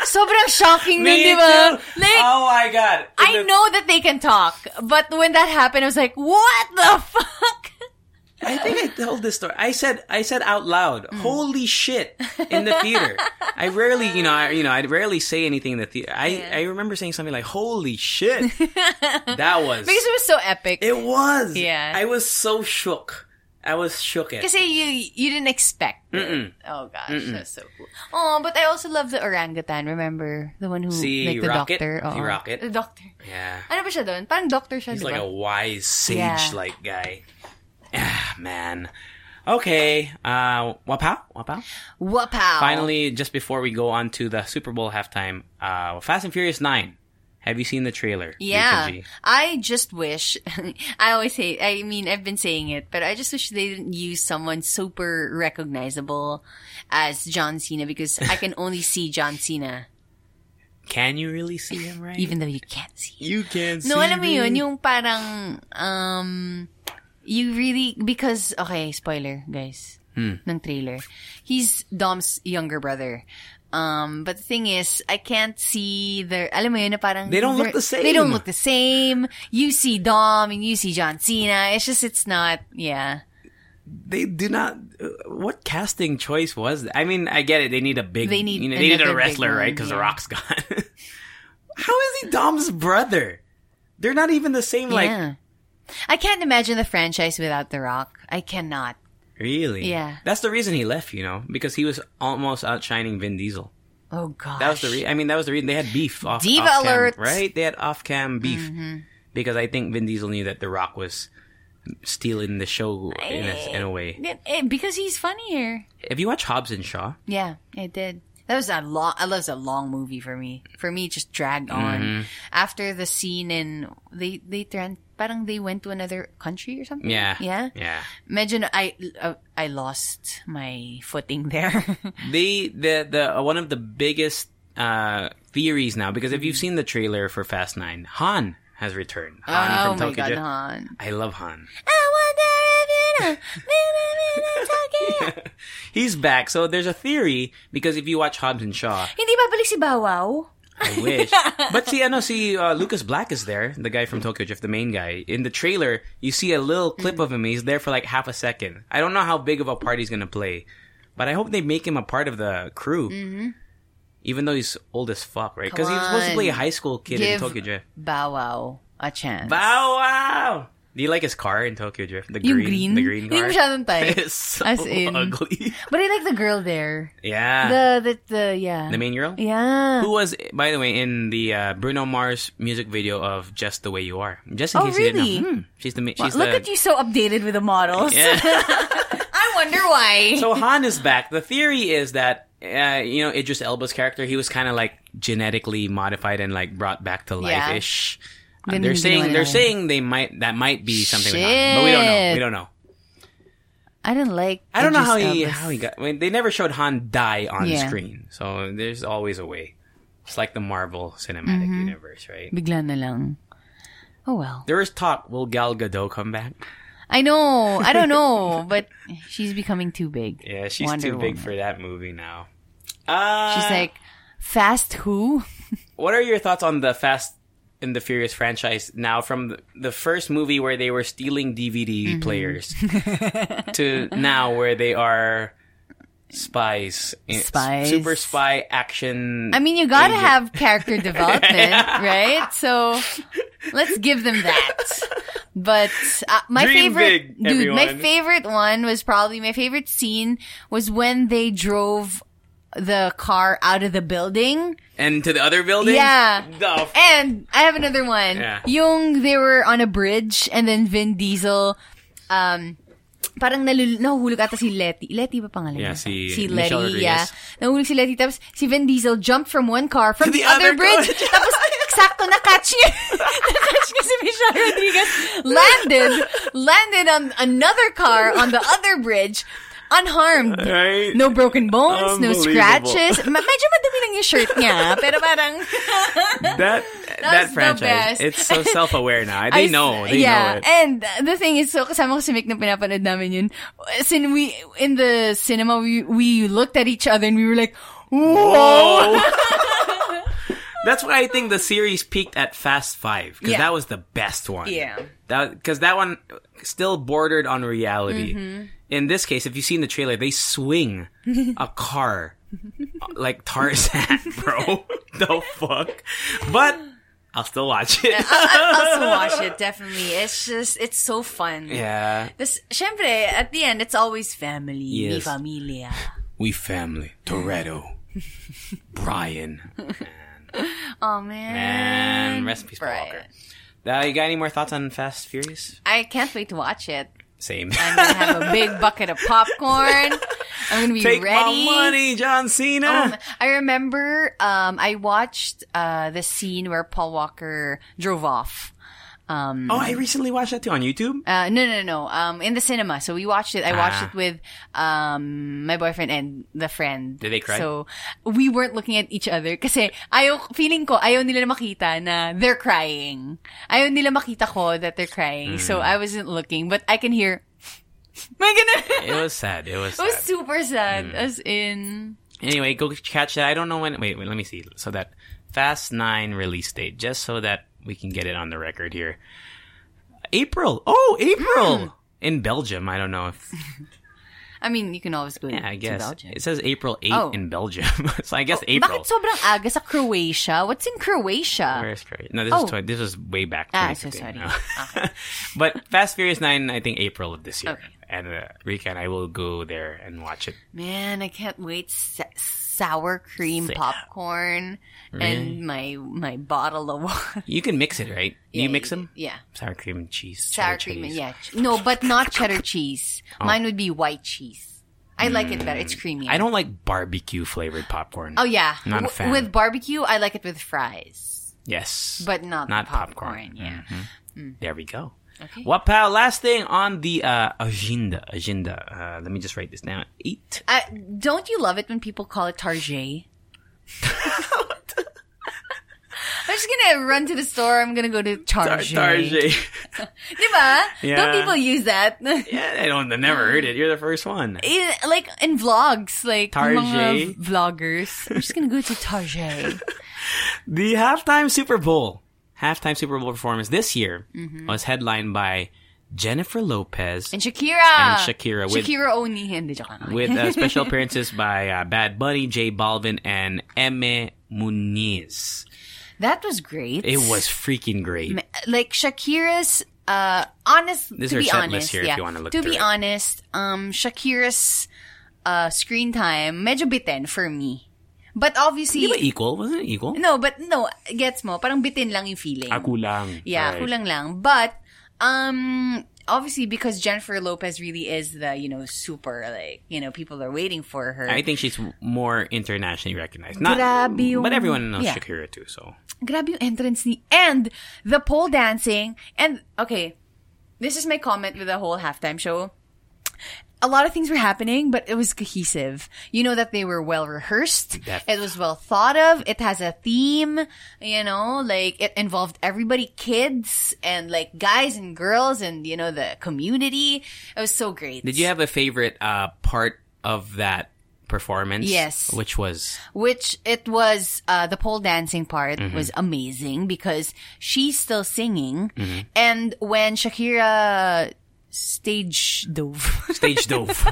Sobrang shocking nun, Me di ba? too. Like, Oh my god. I The- know that they can talk, but when that happened, I was like, what the fuck? I think I told this story. I said I said out loud, Mm. "Holy shit!" in the theater. I rarely, you know, I, you know, I rarely say anything in the theater. I I remember saying something like, "Holy shit!" [LAUGHS] that was Because it was so epic. It was. Yeah. I was so shook. I was shook at. Kasi you you didn't expect it. Oh gosh, that's so cool. Oh, but I also love the orangutan. Remember the one who Si like the Rocket? doctor? Si Oo. Rocket? The doctor. Yeah. Ano ba siya doon? Parang doctor siya, He's di like a wise sage like guy. Ah, man. Okay. Uh, wapow? Wapow? Wapow. Finally, just before we go on to the Super Bowl halftime, uh, Fast and Furious 9. Have you seen the trailer? Yeah. I just wish, [LAUGHS] I always say, I mean, I've been saying it, but I just wish they didn't use someone super recognizable as John Cena because I can [LAUGHS] only see John Cena, Can you really see him, right? even though you can't see. him. you can't No, alam mo yun, yung parang, um, you really, because, okay, spoiler, guys, Hmm. ng trailer. He's Dom's younger brother. Um, but the thing is, I can't see their, alam mo yun, na parang, They don't look the same. They don't look the same. You see Dom and you see John Cena. It's just, it's not, yeah. They do not. Uh, what casting choice was that? I mean, I get it. They need a big. They need you know, they need a wrestler, right? Because The. Rock's [LAUGHS] gone. How is he Dom's brother? They're not even the same. Like. I can't imagine the franchise without The Rock. I cannot. Really? Yeah. That's the reason he left. You know, because he was almost outshining Vin Diesel. Oh gosh. That was the re- I mean, that was the reason they had beef off. Diva off alert. Mm-hmm. right? They had off cam beef because I think Vin Diesel knew that The Rock was stealing the show in a, in a way. Eh, eh, because he's funnier. Have you watched Hobbs and Shaw? Yeah, I did. That was a long. That was a long movie for me. For me, it just dragged on. Mm-hmm. After the scene in they they tran parang they went to another country or something. Yeah, yeah. yeah. Imagine I uh, I lost my footing there. [LAUGHS] the the the uh, one of the biggest uh theories now because if you've seen the trailer for Fast 9 Han has returned. Han oh from my Tokyo god, Han. I love Han. I wonder if you know. Tokyo. [LAUGHS] He's back. So there's a theory because if you watch Hobbs and Shaw, Hindi ba balik si Bow Wow? I wish. [LAUGHS] but see, I know, see, uh, Lucas Black is there, the guy from Tokyo Drift, the main guy. In the trailer, you see a little clip of him. He's there for like half a second. I don't know how big of a part he's gonna play, but I hope they make him a part of the crew. Even though he's old as fuck, right? Because he was supposed to play a high school kid in Tokyo Drift. Bow Wow a chance. Bow wow! Do you like his car in Tokyo Drift? The green, green? the green car. masyadong [LAUGHS] type. It's so As in- ugly. But I like the girl there. yeah. The, the, the, yeah. the main girl. Yeah. Who was, by the way, in the uh, Bruno Mars music video of "Just the Way You Are"? Just in Oh, case you didn't know, Hmm, she's the she's Look the. at you so updated with the models. Yeah. [LAUGHS] [LAUGHS] I wonder why. so Han is back. The theory is that uh, you know Idris Elba's character, he was kind of like genetically modified and like brought back to life ish. Uh, they're saying they're saying they might that might be something with but we don't know. We don't know. I didn't like. I don't know how he how he got. I mean, they never showed Han die on Yeah. screen, so there's always a way. It's like the Marvel Cinematic Mm-hmm. Universe, right? Bigla na lang. Oh well. There is talk. Will Gal Gadot come back? I know. I don't know, [LAUGHS] but she's becoming too big. Yeah, she's Wonder too big Woman. for that movie now. Uh, She's like, fast who? [LAUGHS] what are your thoughts on the Fast and the Furious franchise now from the, first movie where they were stealing DVD Mm-hmm. players [LAUGHS] to now where they are spies, Eh, Spies. super spy action. I mean, you gotta agent. have character [LAUGHS] development, [LAUGHS] right? So let's give them that. But uh, my Dream favorite, big, dude, my favorite one was probably my favorite scene was when they drove the car out of the building. and to the other building. Yeah. The f- And I have another one. Yeah. Yung they were on a bridge and then Vin Diesel, um, parang nalul- nahuhulog ata si Letty. Letty ba pangalan Yeah, si si Letty, yeah. Rodriguez. Nahulog si Letty. Tapos si Vin Diesel jumped from one car from To the, the other other bridge. [LAUGHS] Tapos sakto na-catch niya. [LAUGHS] na-catch niya si Michelle Rodriguez. Landed, landed on another car on the other bridge. Unharmed. Right? No broken bones, no scratches. Medyo madumi lang yung shirt niya. [LAUGHS] Pero parang... that that franchise. best. It's so self aware now. They I- know. They yeah. know it. And the thing is, so kasama ko si Mick na pinapanood namin yun. Sin we, in the cinema, we, we looked at each other and we were like, whoa! Oh. [LAUGHS] That's why I think the series peaked at Fast Five because Yeah. that was the best one. Yeah. that because that one still bordered on reality. Mm-hmm. In this case, if you see in the trailer, they swing a [LAUGHS] car like Tarzan, [LAUGHS] bro. the fuck? But I'll still watch it. I'll still watch it, [LAUGHS] definitely. It's just, it's so fun. yeah, This, syempre, at the end, it's always family. Mi familia. we family. Toretto, Brian, [LAUGHS] Oh, man. and rest in peace, Paul Walker. Uh, you got any more thoughts on Fast Furious? I can't wait to watch it. Same. I'm gonna have a big [LAUGHS] bucket of popcorn. I'm gonna be Take ready. my money, John Cena. Um, I remember um, I watched uh, the scene where Paul Walker drove off. Um, oh, I recently watched that too on YouTube. uh, no, no, no. Um, in the cinema. So we watched it. I watched Ah. it with um, my boyfriend and the friend. Did they cry? So we weren't looking at each other kasi ayaw, feeling ko, ayaw nila makita na they're crying. Ayaw nila makita ko that they're crying. So Mm. I wasn't looking, but I can hear, [LAUGHS] my goodness. It was sad. It was. [LAUGHS] It was super sad. Mm. As in, Anyway, go catch that. I don't know when. Wait, wait. Let me see. So that Fast Nine release date, just so that we can get it on the record here. April. Oh, April Hmm. in Belgium. I don't know if. [LAUGHS] I mean, you can always go Yeah, I guess Belgium. it says April 8 Oh. in Belgium. [LAUGHS] so I guess April. Bakit sobrang aga sa Croatia? What's in Croatia? Where's Korea? No, this Oh. is tw- this was way back. Ah, so sorry. no. [LAUGHS] but Fast Furious Nine, I think April of this year. Okay. And uh, Rika and I will go there and watch it. Man, I can't wait. Sour cream Sa- popcorn and my my bottle of water. [LAUGHS] You can mix it, right? Yeah, you mix them? Yeah. Sour cream and cheese. Sour cream, and yeah. No, but not cheddar cheese. Oh. Mine would be white cheese. I like it better. It's creamy. I don't like barbecue flavored popcorn. Oh yeah. Not a fan. With barbecue, I like it with fries, Yes. but not, Not popcorn. popcorn. Yeah. Mhm. There we go. Okay. What pal? Last thing on the uh, agenda. Agenda. Uh, let me just write this down. Eight. Uh, don't you love it when people call it Tarjay? [LAUGHS] I'm just gonna run to the store. I'm gonna go to Target. Tarjay. [LAUGHS] Diba? [LAUGHS] Yeah. Don't people use that? yeah, I don't. I never heard it. You're the first one. In, like in vlogs, like Tarjay. vloggers. I'm just gonna go to Target. The halftime Super Bowl, halftime Super Bowl performance this year Mm-hmm. was headlined by Jennifer Lopez And Shakira. And Shakira with- Shakira only. Hindi, with uh, [LAUGHS] special appearances by uh, Bad Bunny, J Balvin, and Emme Muñiz. That was great. It was freaking great. like Shakira's uh honest This is to be honest list here if yeah. you wanna look to be it. honest um Shakira's uh screen time medyo bitin for me but obviously Di ba equal? Wasn't it equal? no but no gets mo parang bitin lang yung feeling Ah, kulang. yeah Right. kulang lang but um obviously because Jennifer Lopez really is the you know super like you know people are waiting for her I think she's more internationally recognized. Not, Grabe yung- but everyone knows yeah. Shakira too. So grabe yung entrance ni and the pole dancing and okay this is my comment with the whole halftime show a lot of things were happening but it was cohesive you know that they were well rehearsed it was well thought of it has a theme you know like it involved everybody kids and like guys and girls and you know the community it was so great Did you have a favorite uh, part of that performance? Yes. Which was which it was uh, the pole dancing part Mm-hmm. was amazing because she's still singing Mm-hmm. and when Shakira stage dove [LAUGHS] stage dove.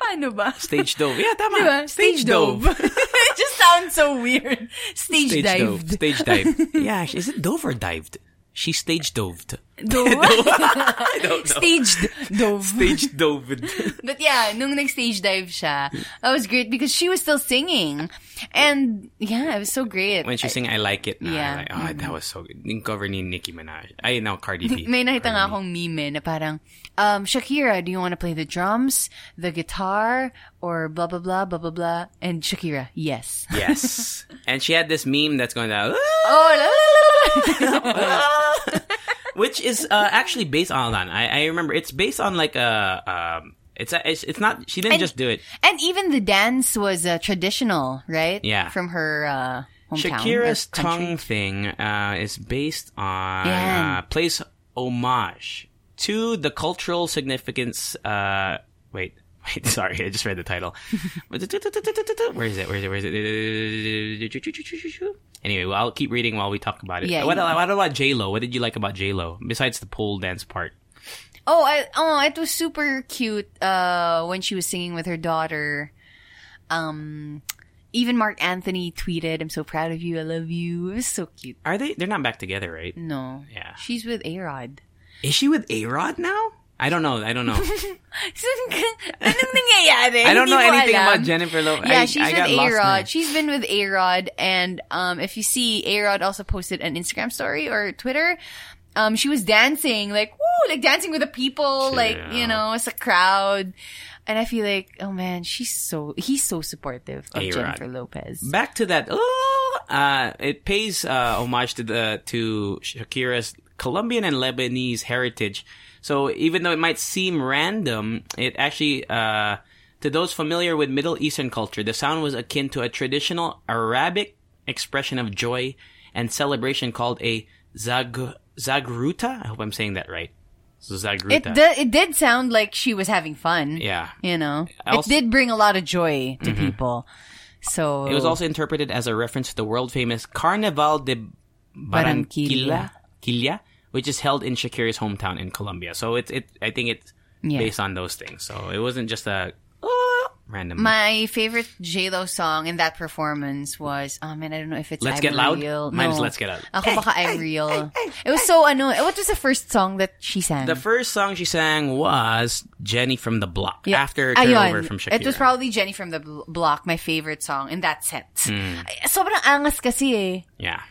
paano ba stage dove. Yeah, tama. Diba? Stage dove. [LAUGHS] it just sounds so weird. Stage, Stage dove. dived. Stage dive. Yeah, is it dove or dived? She stage doved. Dove. [LAUGHS] I know. Staged dove. Stage doved. [LAUGHS] But yeah, nung nag-stage dive siya, that was great because she was still singing. And yeah, it was so great. when she sang I Like It. na, Yeah. Like, oh, that was so good. Yung cover ni Nicki Minaj. Ay, no, Cardi B. [LAUGHS] May nakita nga akong meme na parang, um, Shakira, do you want to play the drums, the guitar, or blah, blah, blah, blah, blah, blah? And Shakira, yes. Yes. and she had this meme that's going to, Oh, la, la, la, la. Which is uh, actually based on, hold on, I, I remember it's based on like a, um, it's, a, it's, it's not, she didn't And- just do it. And even the dance was uh, traditional, right? Yeah. From her uh, hometown. Shakira's uh, tongue thing uh, is based on Yan. uh, plays homage to the cultural significance. Uh, wait, wait, [LAUGHS] sorry, I just read the title. [LAUGHS] Where is it? Where is it? Where is it? Anyway, well, I'll keep reading while we talk about it. Yeah, what, yeah. what about J Lo? What did you like about J Lo besides the pole dance part? Oh, I, oh, it was super cute uh, when she was singing with her daughter. Um, even Marc Anthony tweeted, "I'm so proud of you. I love you." It was so cute. Are they? They're not back together, right? No, Yeah. she's with A Rod. Is she with A Rod now? I don't know. I don't know. [LAUGHS] Anong nangyayari? I don't know anything alam. about Jennifer Lopez. Yeah, I, she's I with lost A Rod. She's been with A Rod, and um, if you see, A Rod also posted an Instagram story or Twitter. Um, she was dancing, like woo, like dancing with the people, like you know, it's a crowd. And I feel like, oh man, she's so he's so supportive of A-Rod. Jennifer Lopez. back to that. Oh, uh, it pays uh, homage to the to Shakira's Colombian and Lebanese heritage. So even though it might seem random, it actually uh, to those familiar with Middle Eastern culture, the sound was akin to a traditional Arabic expression of joy and celebration called a zag zaghrouta. I hope I'm saying that right. So It zaghrouta. d- it did sound like she was having fun. yeah. you know, Also- it did bring a lot of joy to people. So It was also interpreted as a reference to the world famous Carnaval de Barranquilla, Quilla, which is held in Shakira's hometown in Colombia. So it's it. I think it's Yeah. based on those things. So it wasn't just a oh, random. My favorite J Lo song in that performance was, oh man, I don't know if it's Let's I'm Get Loud? Real. Mine is No. Let's Get Loud. Ako baka I'm Real. It was so ano. What was the first song that she sang? the first song she sang was Jenny from the Block Yeah. after her Ayun. turnover from Shakira. It was probably Jenny from the Block, my favorite song in that set. Hmm. Ay, Sobrang angas kasi eh. yeah.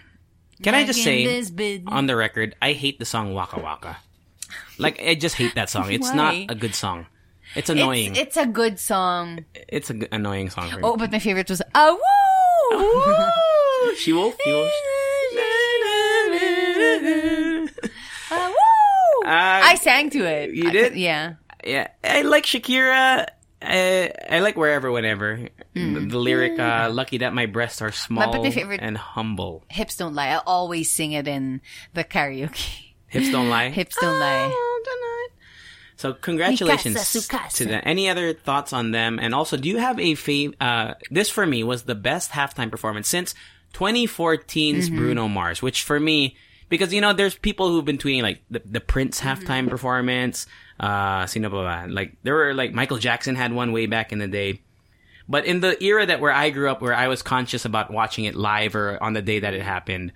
Can I just say on the record, I hate the song Waka Waka. Like I just hate that song. It's not a good song. It's annoying. It's, it's a good song. It's an annoying song. For me. Oh, but my favorite was, ah, woo! Woo! [LAUGHS] She wolf. She wolf. [LAUGHS] Ah, woo! Uh, I sang to it. you I- did? yeah. yeah, I like Shakira. I, I like wherever, whenever. The, the lyric, uh, "Lucky that my breasts are small my favorite- and humble." Hips don't lie. I always sing it in the karaoke. Hips don't lie. [LAUGHS] Hips don't lie. So congratulations Mikasa, Sukasa. to them. Any other thoughts on them? And also, do you have a fav? Uh, this for me was the best halftime performance since 2014's Mm-hmm. Bruno Mars, which for me, because you know, there's people who've been tweeting like the, the Prince Mm-hmm. halftime performance. Uh, sino pa ba? Like there were like Michael Jackson had one way back in the day. But in the era that where I grew up, where I was conscious about watching it live or on the day that it happened,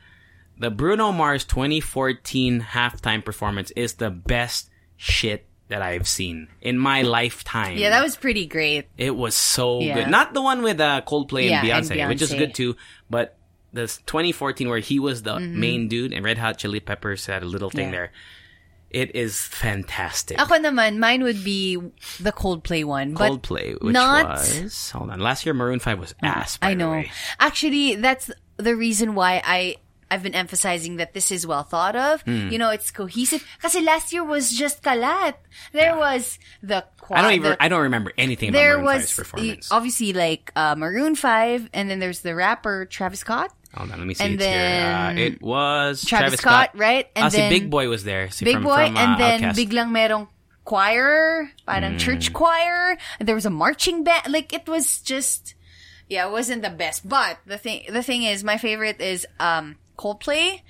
the Bruno Mars 2014 halftime performance is the best shit that I've seen in my lifetime. Yeah, that was pretty great. it was so Yeah. good. Not the one with uh, Coldplay Yeah, and, and Beyonce, which is good too, but this 2014 where he was the Mm-hmm. main dude and Red Hot Chili Peppers had a little thing Yeah. there. It is fantastic. Ako naman, mine would be the Coldplay one. But Coldplay, which not- was hold on. Last year Maroon Five was ass. By I know. Actually, that's the reason why I I've been emphasizing that this is well thought of. Hmm. You know, it's cohesive. Kasi last year was just kalat. There was the I don't even. the- I don't remember anything about there Maroon was 5's performance. obviously like uh, Maroon Five, and then there's the rapper Travis Scott. Hold on, let me see. and it's here. Uh, then it was Travis Scott, right? And si then Big Boi was there. Si Big from, Boi, from, uh, and then Outkast. biglang merong choir, parang Hmm. church choir. And there was a marching band. Like it was just, yeah, it wasn't the best. But the thing, the thing is, my favorite is um Coldplay,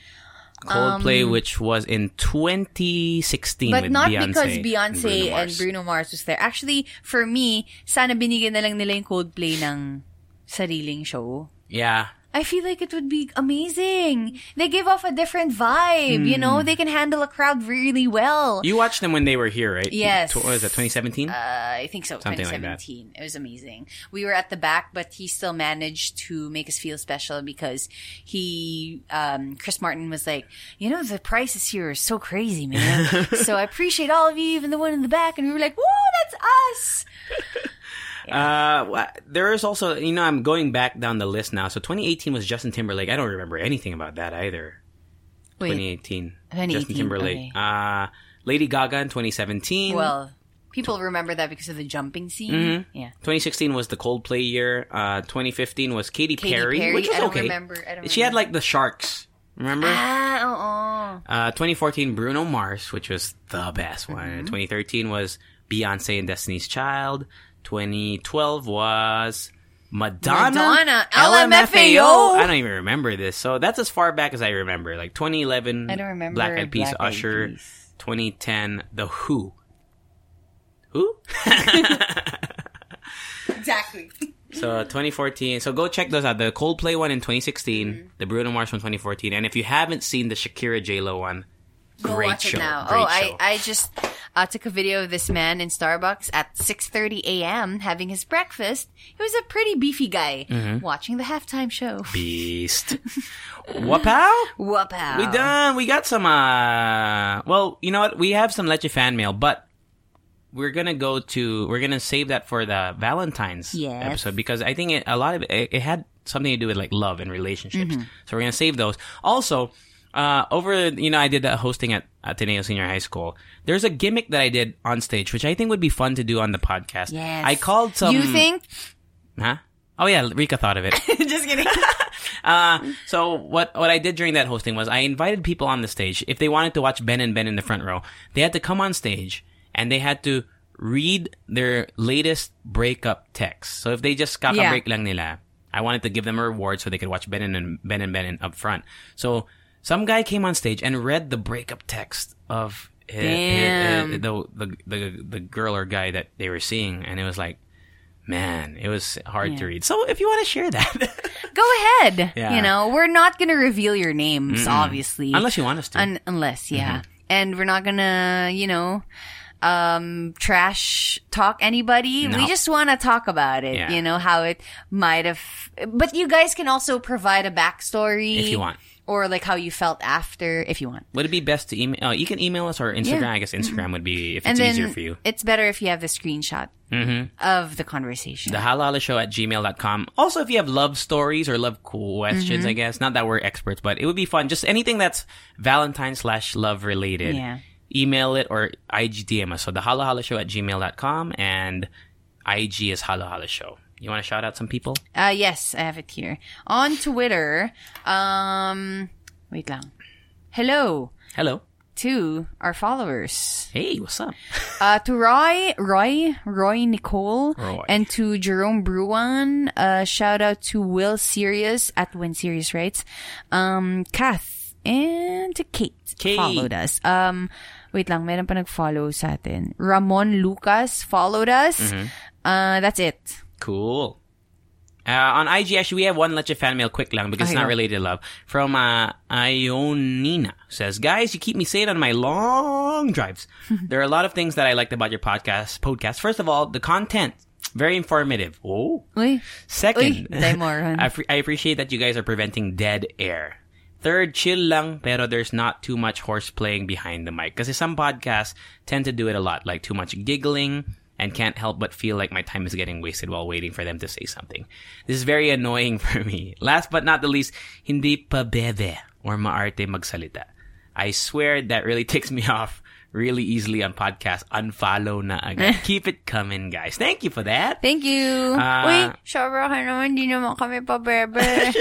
Coldplay, which was in 2016 um, but not Beyonce because and Beyonce Bruno and Bruno Mars was there. Actually, for me, sana binigyan na lang nila yung Coldplay ng sariling show. Yeah, I feel like it would be amazing. They give off a different vibe, you know? They can handle a crowd really well. Hmm. you watched them when they were here, right? Yes. What was that 2017? Uh, I think so. Something like that. 2017. It was amazing. We were at the back, but he still managed to make us feel special because he, um, Chris Martin was like, you know, the prices here are so crazy, man. [LAUGHS] so I appreciate all of you, even the one in the back. And we were like, whoa, that's us. [LAUGHS] Uh, there is also, you know, I'm going back down the list now. So 2018 was Justin Timberlake. I don't remember anything about that either. Wait, 2018. 2018, Justin Timberlake. okay. Uh, Lady Gaga in 2017. well, people remember that because of the jumping scene. Mm-hmm. Yeah. 2016 was the Coldplay year. Uh, 2015 was Katy, Katy Perry, Perry? which was I don't okay. remember- I don't she had like the Sharks. Remember? Ah, oo. Uh, 2014 Bruno Mars, which was the best one. Mm-hmm. 2013 was Beyonce and Destiny's Child. 2012 was Madonna. Madonna, LMFAO. I don't even remember this. So that's as far back as I remember. Like 2011, I don't remember Black Eyed Peas, Usher. Peas. 2010, The Who. Who? [LAUGHS] Exactly. [LAUGHS] So 2014. So go check those out. The Coldplay one in 2016, Mm-hmm. the Bruno Mars one 2014, and if you haven't seen the Shakira J Lo one, Go great watch show. it now. Great oh, show. I, I just uh, took a video of this man in Starbucks at 6.30 a.m. having his breakfast. He was a pretty beefy guy Mm-hmm. watching the halftime show. Beast. [LAUGHS] Wapow? Wapow. We done. We got some. uh Well, you know what? We have some Leche fan mail, but we're gonna go to. We're gonna save that for the Valentine's Yes. episode because I think it, a lot of it, it, it had something to do with like love and relationships. So we're gonna save those. Also, uh over you know, I did that hosting at Ateneo Senior High School. There's a gimmick that I did on stage, which I think would be fun to do on the podcast. Yes. I called some. You think? Huh? Oh yeah, Rika thought of it. [LAUGHS] just kidding. [LAUGHS] Uh, so what what I did during that hosting was I invited people on the stage. If they wanted to watch Ben and Ben in the front row, they had to come on stage and they had to read their latest breakup text. So if they just kaka-break lang nila, I wanted to give them a reward so they could watch Ben and Ben and Ben in, up front. So some guy came on stage and read the breakup text of hi- hi- Damn. uh, the, the the the girl or guy that they were seeing, and it was like. Man, it was hard to read. So if you want to share that, [LAUGHS] Go ahead. Yeah. You know, we're not going to reveal your names, obviously. unless you want us to. Un- unless, yeah. And we're not gonna, you know, um, trash talk anybody. No. We just want to talk about it, Yeah. you know, how it might have, but you guys can also provide a backstory. If you want. Or like how you felt after, if you want. Would it be best to email? Oh, you can email us or Instagram. Yeah. I guess Instagram would be if it's easier for you. it's better if you have the screenshot of the conversation. The halo halo show at gmail.com. Also, if you have love stories or love questions, Mm-hmm. I guess. Not that we're experts, but it would be fun. Just anything that's Valentine slash love related. Yeah. Email it or IGDM us. So the halo halo show at gmail.com and IG is Halo Halo Show. You want to shout out some people? Uh, yes, I have it here. On Twitter, um, wait lang. Hello Hello. to our followers. Hey, what's up? [LAUGHS] Uh, to Roy, Roy, Roy Nicole, Roy. and to Jerome Bruan. Uh, shout out to Will Sirius at When Sirius Writes. Um, Kath, and to Kate. Kate. Followed us. Um, wait lang, meron pa nag-follow sa atin. Ramon Lucas followed us. Mm-hmm. Uh, that's it. Cool. Uh, on IG, actually, we have one Leche fan mail quick lang because it's not related to love. From uh, Ionina says, Guys, you keep me sane on my long drives. [LAUGHS] there are a lot of things that I liked about your podcast. podcast. First of all, the content. Very informative. Oh. Uy. Second, Uy. [LAUGHS] I, I appreciate that you guys are preventing dead air. Third, chill lang, pero there's not too much horse playing behind the mic. Because some podcasts tend to do it a lot, like too much giggling, and can't help but feel like my time is getting wasted while waiting for them to say something. This is very annoying [LAUGHS] for me. Last but not the least, hindi pa bebe or maarte magsalita. I swear that really [LAUGHS] ticks me off really easily on podcasts. Unfollow na agad. [LAUGHS] Keep it coming, guys. Thank you for that. Thank you. Ah. Uy, sobra ka naman, di naman kami pa bebe.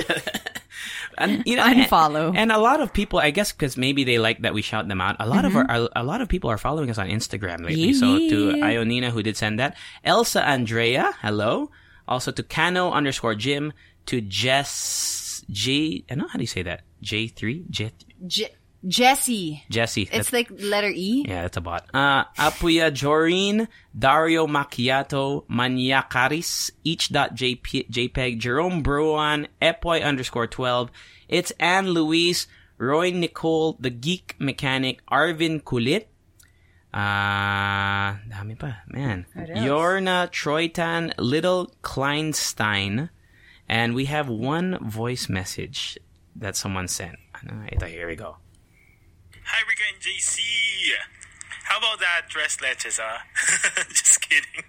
And you know, [LAUGHS] Unfollow. And, and a lot of people, I guess, because maybe they like that we shout them out. A lot of mm-hmm. our, a, a lot of people are following us on Instagram lately. So to Yeah. Ionina who did send that, Elsa Andrea, hello. Also to Cano underscore Jim, to Jess J. I don't know how do you say that? J three J Je- Jesse. Jesse. It's like letter E. yeah, that's a bot. Uh, Apuya Joreen, Dario Macchiato, Maniacaris, each.jp, JPEG, Jerome Bruan, Epoy underscore 12. It's Anne Louise, Roy Nicole, The Geek Mechanic, Arvin Kulit, uh, dami pa, man. Yorna Troitan, Little Kleinstein, and we have one voice message that someone sent. Ito, here we go. Hi, Rika and JC. How about that dress leches, huh? [LAUGHS] Just kidding.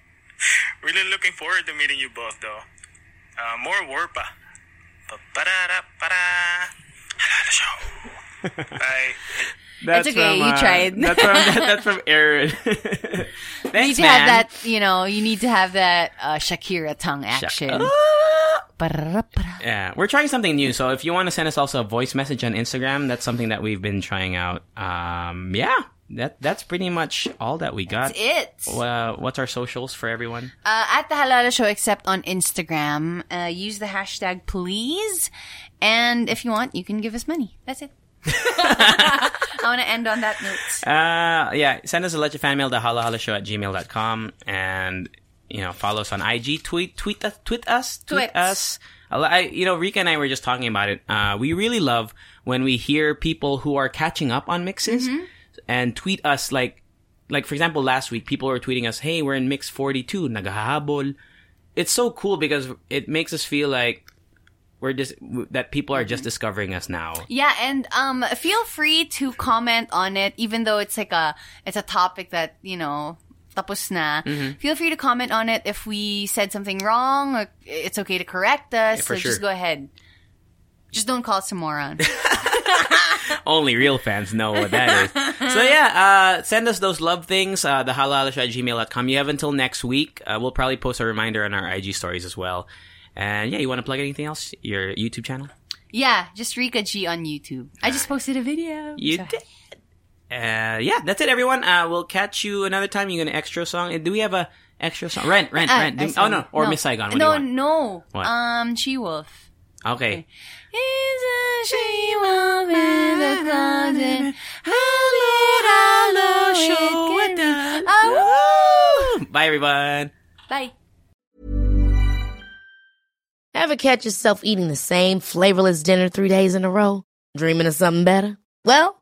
Really looking forward to meeting you both, though. Uh, more warpa. Pa-pa-da-da-pa-da. Halo Halo show. [LAUGHS] Bye. That's It's okay, you uh, tried. That's from [LAUGHS] that's from Aaron. You need to man. have that, you know, you need to have that uh, Shakira tongue action. Ah! Pararapara. Yeah, we're trying something new. So if you want to send us also a voice message on Instagram, that's something that we've been trying out. Um, yeah, that that's pretty much all that we got. It. Uh, what's our socials for everyone? Uh, at the Halo Halo Show, except on Instagram, uh, use the hashtag please. And if you want, you can give us money. That's it. [LAUGHS] I want to end on that note. Uh, yeah, send us a Leche fan mail to halohaloshow at gmail.com and, you know, follow us on IG, tweet, tweet us, tweet us, tweet Tweets. us. I, you know, Rika and I were just talking about it. Uh, we really love when we hear people who are catching up on mixes and tweet us like, like for example, last week people were tweeting us, "Hey, we're in mix 42, nagahabol." It's so cool because it makes us feel like we're just that people are just discovering us now. Yeah, and um, feel free to comment on it, even though it's like a it's a topic that you know tapos na. Mm-hmm. Feel free to comment on it if we said something wrong, or it's okay to correct us. for so just go ahead. Just don't call us a moron. Only real fans know what that is. so yeah, uh, send us those love things, uh, the halohaloshow at gmail.com. You have until next week. Uh, we'll probably post a reminder on our IG stories as well. And yeah, you want to plug anything else? Your YouTube channel? yeah, just Rika G on YouTube. I just posted a video. You So- did. Uh, yeah, that's it, everyone. Uh, we'll catch you another time. You got an extra song? Uh, Do we have a extra song? Rent, rent, Ah, rent. I Do- oh no, or Miss Saigon. What no, do you want? no. What? Um, She Wolf. Okay. Is a she wolf in the closet? How did I it could? Oh! Bye, everyone. Bye. Ever catch yourself eating the same flavorless dinner three days in a row? Dreaming of something better? Well,